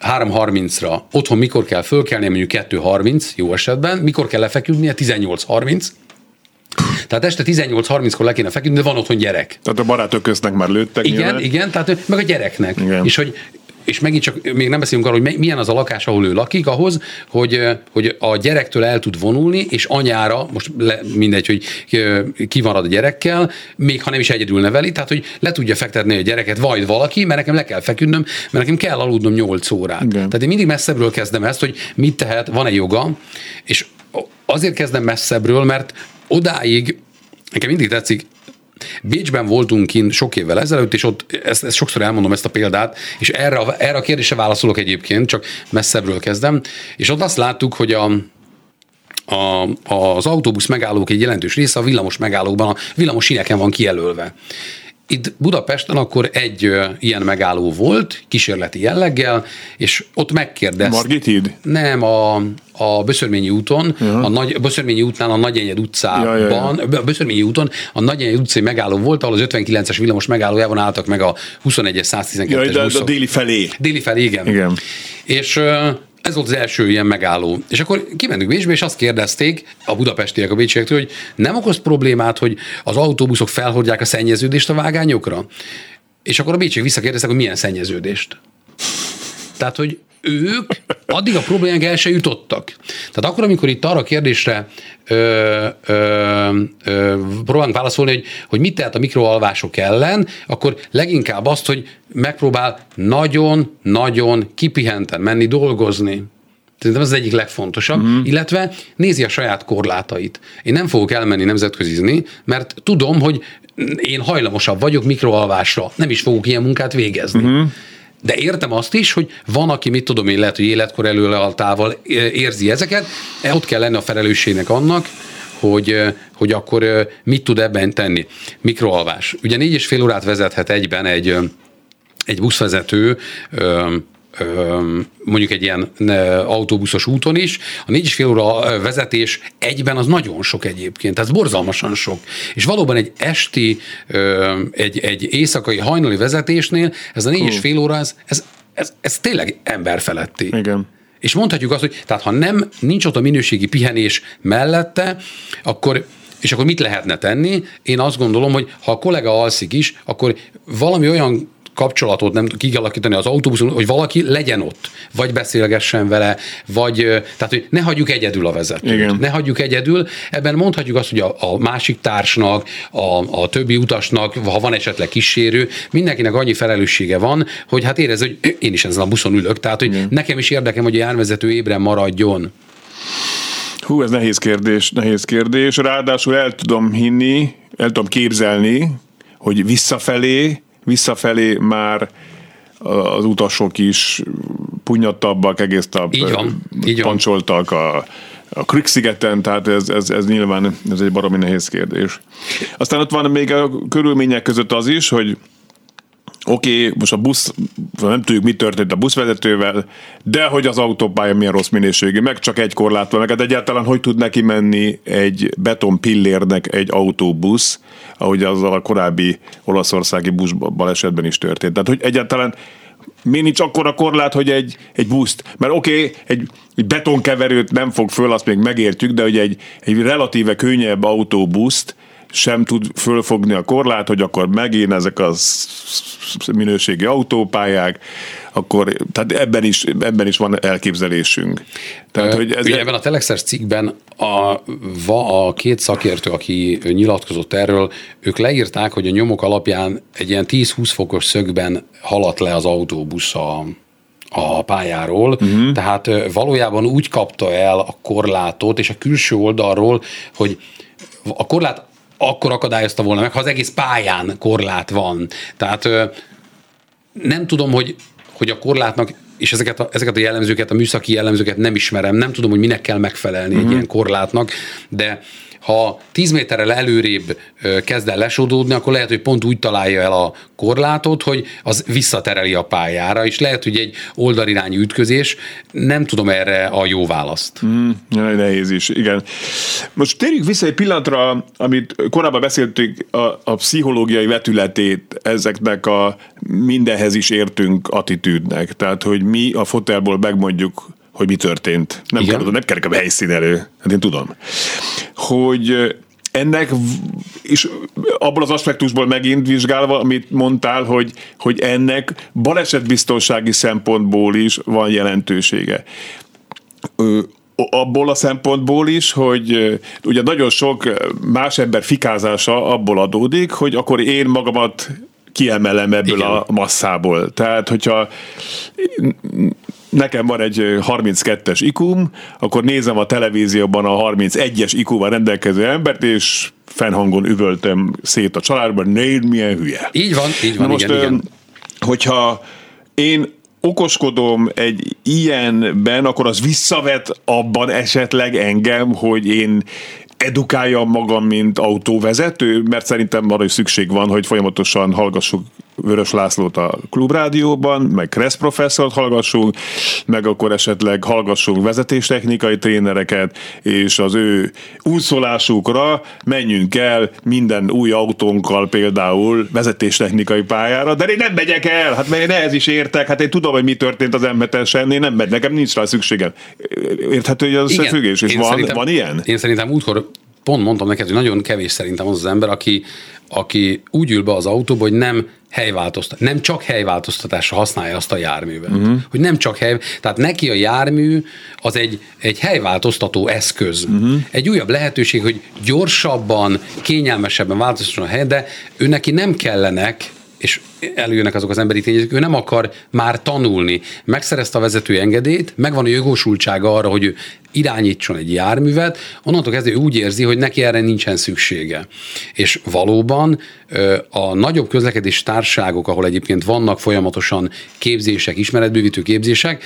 S2: 3.30-ra, otthon mikor kell fölkelni, mondjuk 2.30 jó esetben, mikor kell lefeküdnie, 18.30, tehát este 18.30-kor le kéne feküdni, de van otthon gyerek.
S1: Tehát a barátok köznek már lőttek.
S2: Igen,
S1: nyilván.
S2: igen, tehát meg a gyereknek.
S1: Igen.
S2: És hogy és megint csak még nem beszélünk arról, hogy milyen az a lakás, ahol ő lakik, ahhoz, hogy, hogy a gyerektől el tud vonulni, és anyára, most le, mindegy, hogy ki marad a gyerekkel, még ha nem is egyedül neveli, tehát hogy le tudja fektetni a gyereket, vagy valaki, mert nekem le kell feküdnöm, mert nekem kell aludnom 8 órát. Igen. Tehát én mindig messzebbről kezdem ezt, hogy mit tehet, van-e joga, és azért kezdem messzebbről, mert odáig, nekem mindig tetszik, Bécsben voltunk kint sok évvel ezelőtt, és ott ezt, ezt sokszor elmondom ezt a példát, és erre, a, erre a kérdésre válaszolok egyébként, csak messzebbről kezdem, és ott azt láttuk, hogy a, a, az autóbusz megállók egy jelentős része a villamos megállókban, a villamos síneken van kijelölve. Itt Budapesten akkor egy ö, ilyen megálló volt, kísérleti jelleggel, és ott megkérdezte.
S1: Margit híd?
S2: Nem, a, a Böszörményi úton, a nagy, Böszörményi útnál a Nagyenyed utcában,
S1: Ja, ja, ja.
S2: a Böszörményi úton a Nagyenyed utcai megálló volt, ahol az 59-es villamos megállójában álltak meg a 21-es 112-es
S1: Jaj, de, de
S2: buszok.
S1: a déli felé.
S2: Déli felé, igen.
S1: Igen.
S2: És ez volt az első ilyen megálló. És akkor kimentünk Bécsbe, és azt kérdezték a budapestiek a bécsiektől, hogy nem okoz problémát, hogy az autóbuszok felhordják a szennyeződést a vágányokra? És akkor a bécsiek visszakérdeztek, hogy milyen szennyeződést. Tehát, hogy ők addig a problémák el se jutottak. Tehát akkor, amikor itt arra a kérdésre ö, ö, ö, próbálunk válaszolni, hogy, hogy mit tehet a mikroalvások ellen, akkor leginkább azt, hogy megpróbál nagyon-nagyon kipihenten menni dolgozni. Szerintem ez az egyik legfontosabb, uh-huh. illetve nézi a saját korlátait. Én nem fogok elmenni nemzetközizni, mert tudom, hogy én hajlamosabb vagyok mikroalvásra, nem is fogok ilyen munkát végezni.
S1: Mhm.
S2: De értem azt is, hogy van, aki, mit tudom én, lehet, hogy életkor előaltával érzi ezeket, e, ott kell lenni a felelősségnek annak, hogy, ö, hogy akkor mit tud ebben tenni. Mikroalvás. Ugye négy és fél órát vezethet egyben egy, egy buszvezető, mondjuk egy ilyen autóbuszos úton is, a négy és fél óra vezetés egyben az nagyon sok egyébként, tehát borzalmasan sok. És valóban egy esti, egy, egy éjszakai hajnali vezetésnél ez a négy és fél óra, ez, ez, ez, ez tényleg emberfeletti.
S1: Igen.
S2: És mondhatjuk azt, hogy tehát ha nem nincs ott a minőségi pihenés mellette, akkor és akkor mit lehetne tenni? Én azt gondolom, hogy ha a kollega alszik is, akkor valami olyan kapcsolatot nem tud kialakítani az autóbuszon, hogy valaki legyen ott, vagy beszélgessen vele, vagy tehát, hogy ne hagyjuk egyedül a vezetőt.
S1: Igen.
S2: Ne hagyjuk egyedül. Ebben mondhatjuk azt, hogy a, a másik társnak, a, a többi utasnak, ha van esetleg kísérő, mindenkinek annyi felelőssége van, hogy hát érez, hogy én is ezen a buszon ülök, tehát hogy Igen. nekem is érdekem, hogy a járvezető ébren maradjon.
S1: Hú, ez nehéz kérdés, nehéz kérdés. Ráadásul el tudom hinni, el tudom képzelni, hogy visszafelé, visszafelé már az utasok is punyadtabbak, egész nap
S2: Így van, így van.
S1: pancsoltak a, a Krük-szigeten, tehát ez, ez, ez nyilván ez egy baromi nehéz kérdés. Aztán ott van még a körülmények között az is, hogy oké, okay, most a busz, nem tudjuk, mi történt a buszvezetővel, de hogy az autópálya milyen rossz minőségű, meg csak egy korlát van, meg hát egyáltalán hogy tud neki menni egy beton pillérnek egy autóbusz, ahogy azzal a korábbi olaszországi busz balesetben is történt. Tehát, hogy egyáltalán mi nincs akkora korlát, hogy egy, egy buszt, mert oké, okay, egy, egy betonkeverőt nem fog föl, azt még megértjük, de hogy egy, egy relatíve könnyebb autóbuszt sem tud fölfogni a korlát, hogy akkor megint ezek a minőségi autópályák, akkor tehát ebben is, ebben is van elképzelésünk. Tehát,
S2: hogy ez Ugye ebben a Telexes cikkben a, va, a két szakértő, aki nyilatkozott erről, ők leírták, hogy a nyomok alapján egy ilyen 10-20 fokos szögben haladt le az autóbusz a, a pályáról, uh-huh. tehát valójában úgy kapta el a korlátot, és a külső oldalról, hogy a korlát akkor akadályozta volna meg, ha az egész pályán korlát van. Tehát nem tudom, hogy, hogy a korlátnak és ezeket a, ezeket a jellemzőket, a műszaki jellemzőket nem ismerem, nem tudom, hogy minek kell megfelelni uh-huh. egy ilyen korlátnak, de ha 10 méterrel előrébb kezd el lesodódni, akkor lehet, hogy pont úgy találja el a korlátot, hogy az visszatereli a pályára, és lehet, hogy egy oldalirányú ütközés, nem tudom erre a jó választ.
S1: Mm, nehéz is, igen. Most térjük vissza egy pillanatra, amit korábban beszéltük, a, a pszichológiai vetületét ezeknek a mindenhez is értünk attitűdnek. Tehát, hogy mi a fotelból megmondjuk, hogy mi történt. Nem Igen. kell, nem kell a helyszín elő, hát én tudom. Hogy ennek, és abból az aspektusból megint vizsgálva, amit mondtál, hogy, hogy ennek balesetbiztonsági szempontból is van jelentősége abból a szempontból is, hogy ugye nagyon sok más ember fikázása abból adódik, hogy akkor én magamat kiemelem ebből Igen. a masszából. Tehát, hogyha nekem van egy 32-es ikum, akkor nézem a televízióban a 31-es ikúval rendelkező embert, és fennhangon üvöltöm szét a családban, nézd milyen hülye.
S2: Így van, így van,
S1: Na most,
S2: igen, igen.
S1: Hogyha én okoskodom egy ilyenben, akkor az visszavet abban esetleg engem, hogy én edukáljam magam, mint autóvezető, mert szerintem arra is szükség van, hogy folyamatosan hallgassuk Vörös Lászlót a klubrádióban, meg Kressz professzort hallgassunk, meg akkor esetleg hallgassunk vezetéstechnikai trénereket, és az ő úszolásukra menjünk el minden új autónkkal például vezetéstechnikai pályára, de én nem megyek el, hát mert én ehhez is értek, hát én tudom, hogy mi történt az m én nem megy, nekem nincs rá szükségem. Érthető, hogy az összefüggés, és van, van ilyen?
S2: Én szerintem útkor pont mondtam neked, hogy nagyon kevés szerintem az az ember, aki, aki úgy ül be az autóba, hogy nem helyváltoztat, nem csak helyváltoztatásra használja azt a járművet. Uh-huh. Hogy nem csak hely, tehát neki a jármű az egy, egy helyváltoztató eszköz. Uh-huh. Egy újabb lehetőség, hogy gyorsabban, kényelmesebben változtasson a hely, de ő neki nem kellenek és előjönnek azok az emberi tényezők, ő nem akar már tanulni. Megszerezte a vezető engedélyt, megvan a jogosultsága arra, hogy ő irányítson egy járművet, onnantól kezdve úgy érzi, hogy neki erre nincsen szüksége. És valóban a nagyobb közlekedés társágok, ahol egyébként vannak folyamatosan képzések, ismeretbővítő képzések,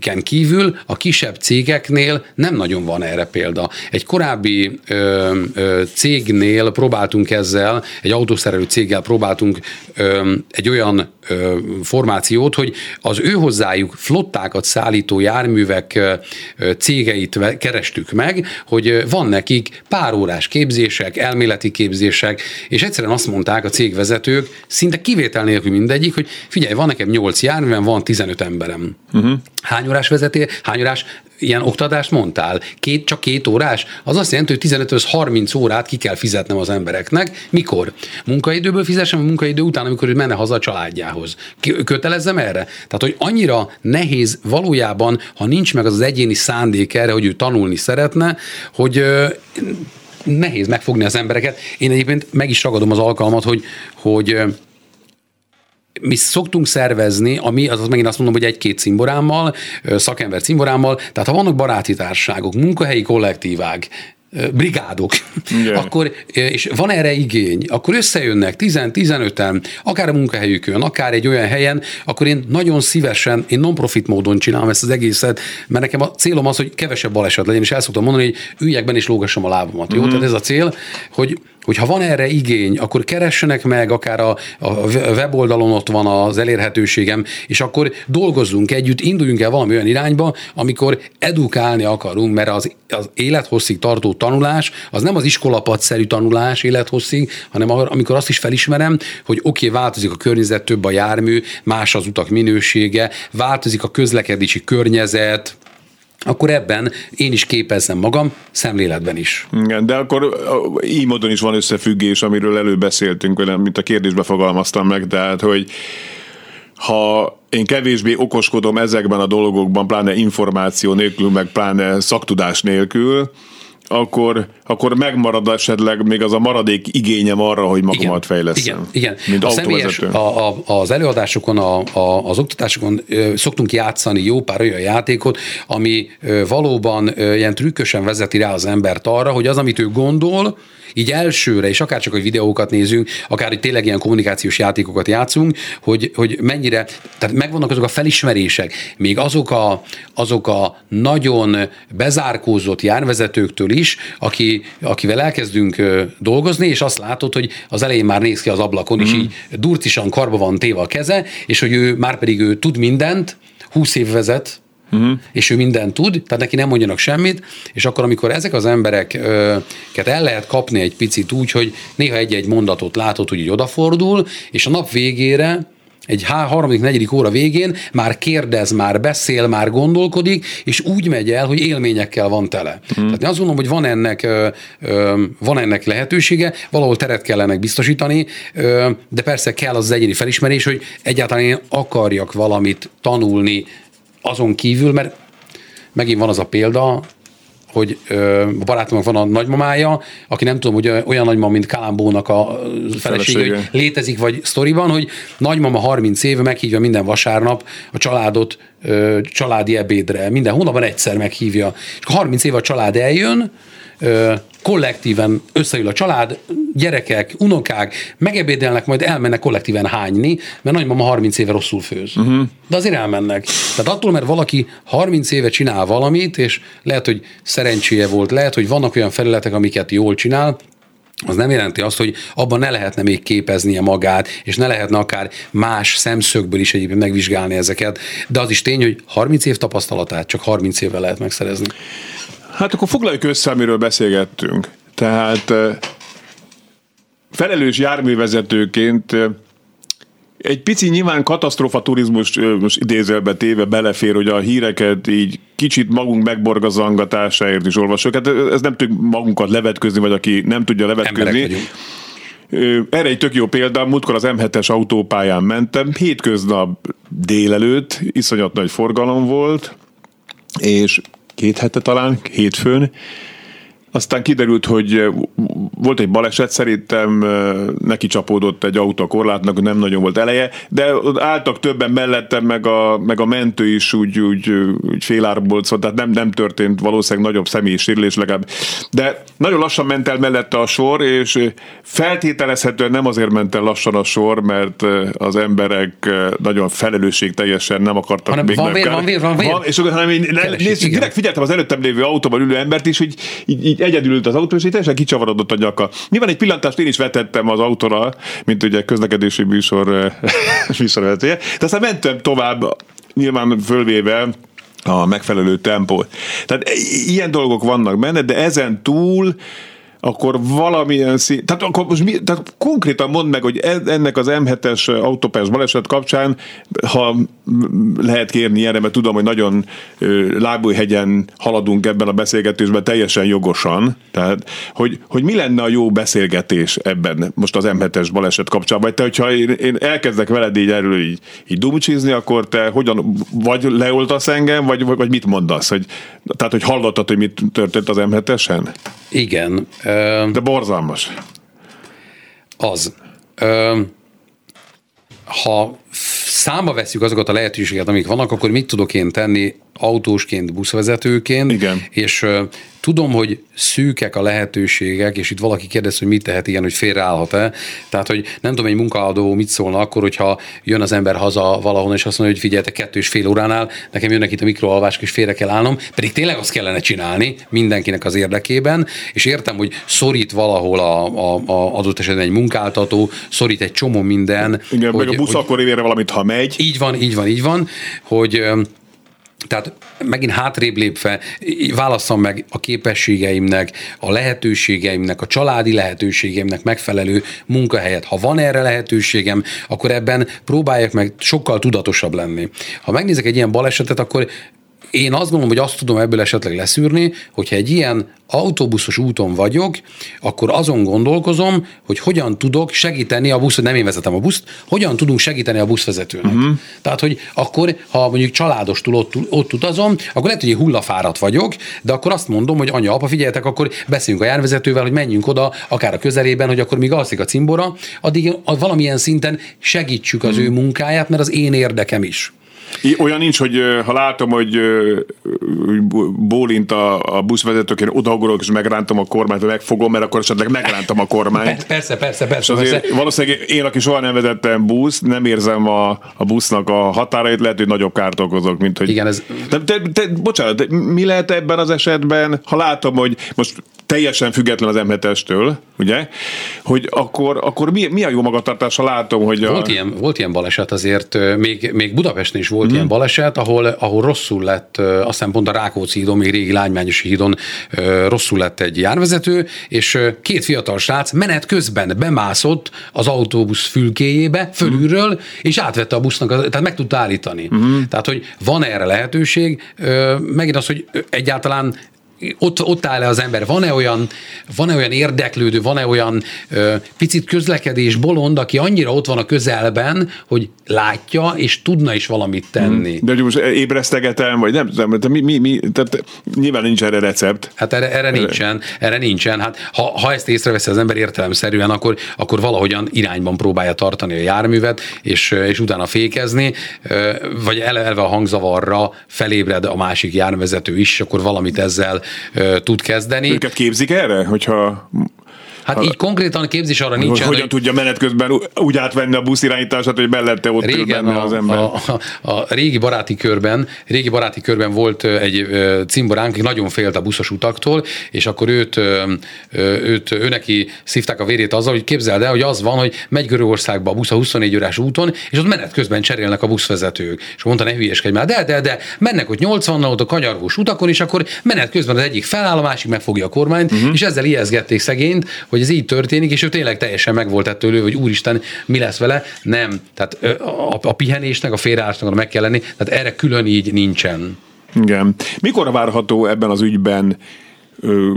S2: ken kívül a kisebb cégeknél nem nagyon van erre példa. Egy korábbi ö, ö, cégnél próbáltunk ezzel, egy autószerelő céggel próbáltunk ö, egy olyan ö, formációt, hogy az ő hozzájuk flottákat szállító járművek ö, cégeit kerestük meg, hogy van nekik pár órás képzések, elméleti képzések, és egyszerűen azt mondták a cégvezetők, szinte kivétel nélkül mindegyik, hogy figyelj, van nekem 8 járművem, van 15 emberem. Uh-huh. Hány órás vezetél, hány órás ilyen oktatást mondtál? Két, csak két órás? Az azt jelenti, hogy 15-30 órát ki kell fizetnem az embereknek. Mikor? Munkaidőből fizessem, vagy munkaidő után, amikor ő menne haza a családjához. Kötelezzem erre? Tehát, hogy annyira nehéz valójában, ha nincs meg az, az egyéni szándék erre, hogy ő tanulni szeretne, hogy nehéz megfogni az embereket. Én egyébként meg is ragadom az alkalmat, hogy, hogy mi szoktunk szervezni, ami, az megint azt mondom, hogy egy-két cimborámmal, szakember cimborámmal, tehát ha vannak baráti társágok, munkahelyi kollektívák, brigádok, yeah. akkor, és van erre igény, akkor összejönnek 10-15-en, akár a munkahelyükön, akár egy olyan helyen, akkor én nagyon szívesen, én non-profit módon csinálom ezt az egészet, mert nekem a célom az, hogy kevesebb baleset legyen, és el szoktam mondani, hogy üljek benne és lógassam a lábamat. Jó, mhm. tehát ez a cél, hogy hogy ha van erre igény, akkor keressenek meg, akár a, a weboldalon ott van az elérhetőségem, és akkor dolgozzunk együtt, induljunk el valami olyan irányba, amikor edukálni akarunk, mert az, az élethosszig tartó tanulás, az nem az iskolapadszerű tanulás élethosszig, hanem amikor azt is felismerem, hogy oké, okay, változik a környezet, több a jármű, más az utak minősége, változik a közlekedési környezet, akkor ebben én is képezzem magam, szemléletben is.
S1: Igen, de akkor így módon is van összefüggés, amiről előbb beszéltünk, mint a kérdésbe fogalmaztam meg, tehát, hogy ha én kevésbé okoskodom ezekben a dolgokban, pláne információ nélkül, meg pláne szaktudás nélkül, akkor, akkor megmarad esetleg még az a maradék igényem arra, hogy magamat igen, fejleszem.
S2: Igen, igen. Mint a személyes, a, a, az előadásokon, a, a, az oktatásokon ö, szoktunk játszani jó pár olyan játékot, ami ö, valóban ö, ilyen trükkösen vezeti rá az embert arra, hogy az, amit ő gondol, így elsőre, és akár csak, hogy videókat nézünk, akár, hogy tényleg ilyen kommunikációs játékokat játszunk, hogy, hogy mennyire, tehát megvannak azok a felismerések, még azok a, azok a nagyon bezárkózott járvezetőktől is, aki, akivel elkezdünk dolgozni, és azt látod, hogy az elején már néz ki az ablakon, mm. és így durcisan karba van téve a keze, és hogy ő már pedig ő tud mindent, 20 év vezet, uh-huh. és ő mindent tud, tehát neki nem mondjanak semmit, és akkor, amikor ezek az embereket el lehet kapni egy picit úgy, hogy néha egy-egy mondatot látod, hogy így odafordul, és a nap végére egy harmadik, negyedik óra végén már kérdez, már beszél, már gondolkodik, és úgy megy el, hogy élményekkel van tele. Mm. Tehát én azt gondolom, hogy van ennek, van ennek lehetősége, valahol teret kell ennek biztosítani, de persze kell az, az egyéni felismerés, hogy egyáltalán én akarjak valamit tanulni azon kívül, mert megint van az a példa, hogy ö, a barátomnak van a nagymamája, aki nem tudom, hogy olyan nagymama, mint Kalambónak a felesége, hogy létezik, vagy sztoriban, hogy nagymama 30 éve meghívja minden vasárnap a családot ö, családi ebédre. Minden hónapban egyszer meghívja. És 30 éve a család eljön, kollektíven összeül a család, gyerekek, unokák, megebédelnek, majd elmennek kollektíven hányni, mert nagymama 30 éve rosszul főz. Uh-huh. De azért elmennek. Tehát attól, mert valaki 30 éve csinál valamit, és lehet, hogy szerencséje volt, lehet, hogy vannak olyan felületek, amiket jól csinál, az nem jelenti azt, hogy abban ne lehetne még képeznie magát, és ne lehetne akár más szemszögből is egyébként megvizsgálni ezeket, de az is tény, hogy 30 év tapasztalatát csak 30 évvel lehet megszerezni.
S1: Hát akkor foglaljuk össze, amiről beszélgettünk. Tehát felelős járművezetőként egy pici nyilván katasztrofa turizmus most idézelbe téve belefér, hogy a híreket így kicsit magunk megborgazangatásáért is olvasok. Hát ez nem tudjuk magunkat levetközni, vagy aki nem tudja levetközni. Erre egy tök jó példa, múltkor az M7-es autópályán mentem, hétköznap délelőtt, iszonyat nagy forgalom volt, és két hete talán, hétfőn, aztán kiderült, hogy volt egy baleset, szerintem neki csapódott egy autó a korlátnak, nem nagyon volt eleje, de álltak többen mellettem, meg a, meg a mentő is úgy, úgy, úgy félárból szólt, tehát nem, nem történt valószínűleg nagyobb személyi sérülés legalább. De nagyon lassan ment el mellette a sor, és feltételezhetően nem azért ment el lassan a sor, mert az emberek nagyon felelősségteljesen nem akartak
S2: hanem még van vér, van vér, van vér. Van,
S1: és hanem én nézd, direkt figyeltem az előttem lévő autóban ülő embert is, hogy így, így egyedül ült az autó, és így teljesen kicsavarodott a nyaka. Nyilván egy pillantást én is vetettem az autóra, mint ugye közlekedési műsor műsorvezetője, de aztán mentem tovább, nyilván fölvéve a megfelelő tempót. Tehát ilyen dolgok vannak benne, de ezen túl akkor valamilyen szín, tehát, akkor most mi, tehát konkrétan mondd meg, hogy ennek az M7-es autópályás baleset kapcsán, ha lehet kérni erre, mert tudom, hogy nagyon lábújhegyen haladunk ebben a beszélgetésben teljesen jogosan, tehát hogy, hogy mi lenne a jó beszélgetés ebben most az M7-es baleset kapcsán, vagy te, hogyha én, elkezdek veled így erről így, így dumcsizni, akkor te hogyan, vagy leoltasz engem, vagy, vagy mit mondasz, hogy, tehát hogy hallottad, hogy mit történt az M7-esen?
S2: Igen.
S1: De borzalmas.
S2: Az. Ha számba veszük azokat a lehetőségeket, amik vannak, akkor mit tudok én tenni autósként, buszvezetőként,
S1: Igen.
S2: és Tudom, hogy szűkek a lehetőségek, és itt valaki kérdez, hogy mit tehet ilyen, hogy félreállhat-e. Tehát, hogy nem tudom, egy munkaadó mit szólna akkor, hogyha jön az ember haza valahol, és azt mondja, hogy figyeljetek, kettő és fél óránál, nekem jönnek itt a mikroalvások, és félre kell állnom, pedig tényleg azt kellene csinálni mindenkinek az érdekében, és értem, hogy szorít valahol a, a, a adott esetben egy munkáltató, szorít egy csomó minden.
S1: Igen, hogy, meg a busz hogy, akkor valamit, ha megy.
S2: Így van, így van, így van, hogy tehát megint hátrébb lépve válasszam meg a képességeimnek, a lehetőségeimnek, a családi lehetőségeimnek megfelelő munkahelyet. Ha van erre lehetőségem, akkor ebben próbáljak meg sokkal tudatosabb lenni. Ha megnézek egy ilyen balesetet, akkor én azt gondolom, hogy azt tudom ebből esetleg leszűrni, hogyha egy ilyen autóbuszos úton vagyok, akkor azon gondolkozom, hogy hogyan tudok segíteni a busz, hogy nem én vezetem a buszt, hogyan tudunk segíteni a buszvezetőnek. Uh-huh. Tehát, hogy akkor, ha mondjuk családostul ott, ott utazom, akkor lehet, hogy egy hullafáradt vagyok, de akkor azt mondom, hogy anya, apa, figyeljetek, akkor beszéljünk a járvezetővel, hogy menjünk oda, akár a közelében, hogy akkor míg alszik a cimbora, addig valamilyen szinten segítsük az uh-huh. ő munkáját, mert az én érdekem is.
S1: Olyan nincs, hogy ha látom, hogy bólint a, a buszvezetők, én odahogolok és megrántom a kormányt, megfogom, mert akkor esetleg megrántom a kormányt.
S2: Persze, persze, persze.
S1: És azért persze. valószínűleg én, aki soha nem vezettem busz, nem érzem a, a busznak a határait, lehet, hogy nagyobb kárt okozok, mint hogy...
S2: Igen, ez...
S1: De, de, de, bocsánat, de mi lehet ebben az esetben, ha látom, hogy most teljesen független az M7-estől, ugye, hogy akkor, akkor mi, mi a jó magatartás, ha látom, hogy a...
S2: Volt ilyen, volt ilyen baleset azért, még, még Budapesten is volt mm. ilyen baleset, ahol, ahol rosszul lett, azt hiszem pont a Rákóczi hídon, még régi Lánymányos hídon rosszul lett egy járvezető, és két fiatal srác menet közben bemászott az autóbusz fülkéjébe, fölülről, mm. és átvette a busznak, tehát meg tudta állítani. Mm. Tehát, hogy van erre lehetőség, megint az, hogy egyáltalán ott, ott áll-e az ember, van-e olyan, van-e olyan érdeklődő, van-e olyan ö, picit közlekedés bolond, aki annyira ott van a közelben, hogy látja, és tudna is valamit tenni.
S1: De hogy most ébresztegetem, vagy nem tudom, mi, mi, mi, tehát nyilván nincs erre recept.
S2: Hát erre, erre nincsen, erre nincsen. Hát ha, ha ezt észreveszi az ember értelemszerűen, akkor, akkor valahogyan irányban próbálja tartani a járművet, és, és utána fékezni, vagy eleve a hangzavarra felébred a másik járművezető is, akkor valamit ezzel tud kezdeni.
S1: Őket képzik erre, hogyha
S2: Hát így konkrétan képzés arra nincsen.
S1: Hogyan hogy tudja menet közben úgy átvenni a busz irányítását, hogy mellette ott régen a, az ember.
S2: A, a, a, régi baráti körben, régi baráti körben volt egy cimboránk, aki nagyon félt a buszos utaktól, és akkor őt, őt ő neki szívták a vérét azzal, hogy képzeld el, hogy az van, hogy megy Görögországba a busz a 24 órás úton, és ott menet közben cserélnek a buszvezetők. És mondta, ne hülyeskedj már, de, de, de, mennek ott 80 ott a kanyargós utakon, és akkor menet közben az egyik feláll, a másik megfogja a kormányt, uh-huh. és ezzel ijeszgették szegényt, hogy ez így történik, és ő tényleg teljesen meg volt ettől ő, hogy úristen, mi lesz vele. Nem. Tehát a, a pihenésnek, a félreállásnak meg kell lenni, tehát erre külön így nincsen.
S1: Igen. Mikor várható ebben az ügyben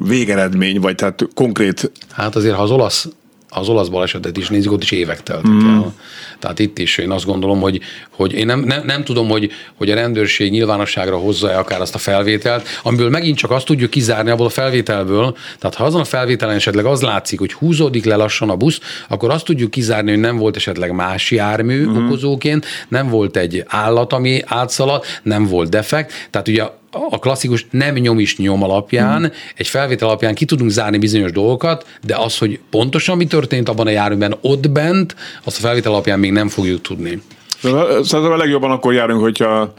S1: végeredmény, vagy tehát konkrét...
S2: Hát azért, ha az olasz az olasz balesetet is nézzük, ott is évek teltek mm. el. Tehát itt is én azt gondolom, hogy, hogy én nem, nem, nem tudom, hogy, hogy a rendőrség nyilvánosságra hozza-e akár azt a felvételt, amiből megint csak azt tudjuk kizárni abból a felvételből, tehát ha azon a felvételen esetleg az látszik, hogy húzódik le lassan a busz, akkor azt tudjuk kizárni, hogy nem volt esetleg más jármű mm. okozóként, nem volt egy állat, ami átszalad, nem volt defekt, tehát ugye a klasszikus nem nyom is nyom alapján, mm. egy felvétel alapján ki tudunk zárni bizonyos dolgokat, de az, hogy pontosan mi történt abban a járműben ott bent, azt a felvétel alapján még nem fogjuk tudni.
S1: Szerintem a legjobban akkor járunk, hogyha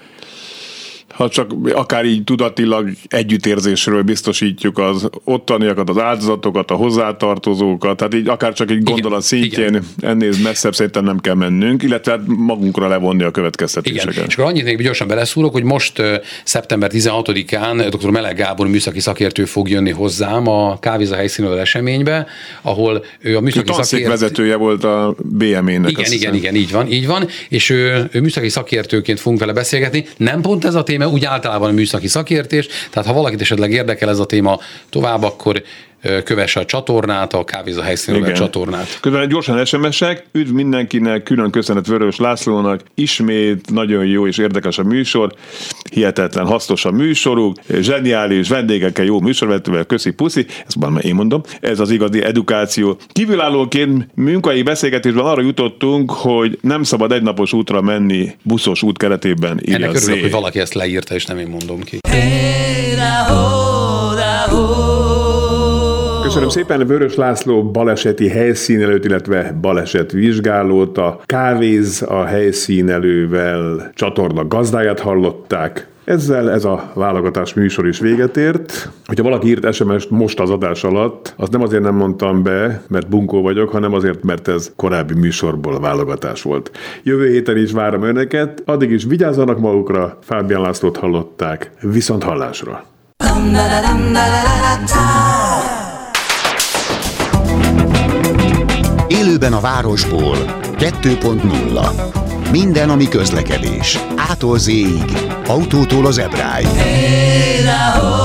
S1: ha csak akár így tudatilag együttérzésről biztosítjuk az ottaniakat, az áldozatokat, a hozzátartozókat, tehát így akár csak egy gondolat igen, szintjén igen. ennél messzebb szerintem nem kell mennünk, illetve hát magunkra levonni a következtetéseket. Igen.
S2: És akkor annyit még gyorsan beleszúrok, hogy most szeptember 16-án dr. Meleg Gábor műszaki szakértő fog jönni hozzám a Kávéza helyszínről eseménybe, ahol ő a műszaki
S1: szakértő... vezetője volt a BME-nek.
S2: Igen, igen, igen, így van, így van, és ő, ő műszaki szakértőként fogunk vele beszélgetni. Nem pont ez a téma, úgy általában a műszaki szakértés, tehát ha valakit esetleg érdekel ez a téma tovább, akkor kövesse a csatornát, a kávéza helyszínről a csatornát.
S1: Közben gyorsan SMS-ek, üdv mindenkinek, külön köszönet Vörös Lászlónak, ismét nagyon jó és érdekes a műsor, hihetetlen hasznos a műsoruk, zseniális vendégekkel, jó műsorvetővel, köszi puszi, ezt már én mondom, ez az igazi edukáció. Kívülállóként munkai beszélgetésben arra jutottunk, hogy nem szabad egynapos útra menni buszos út keretében.
S2: Ennek örülök, hogy valaki ezt leírta, és nem én mondom ki.
S1: Hey, Köszönöm szépen Vörös László baleseti helyszínelőt, illetve baleset vizsgálót, a kávéz a helyszínelővel csatorna gazdáját hallották. Ezzel ez a válogatás műsor is véget ért. Hogyha valaki írt SMS-t most az adás alatt, az nem azért nem mondtam be, mert bunkó vagyok, hanem azért, mert ez korábbi műsorból válogatás volt. Jövő héten is várom önöket, addig is vigyázzanak magukra, Fábián Lászlót hallották, viszont hallásra.
S3: Élőben a városból 2.0 Minden, ami közlekedés. Ától autótól az ebráig. Hey,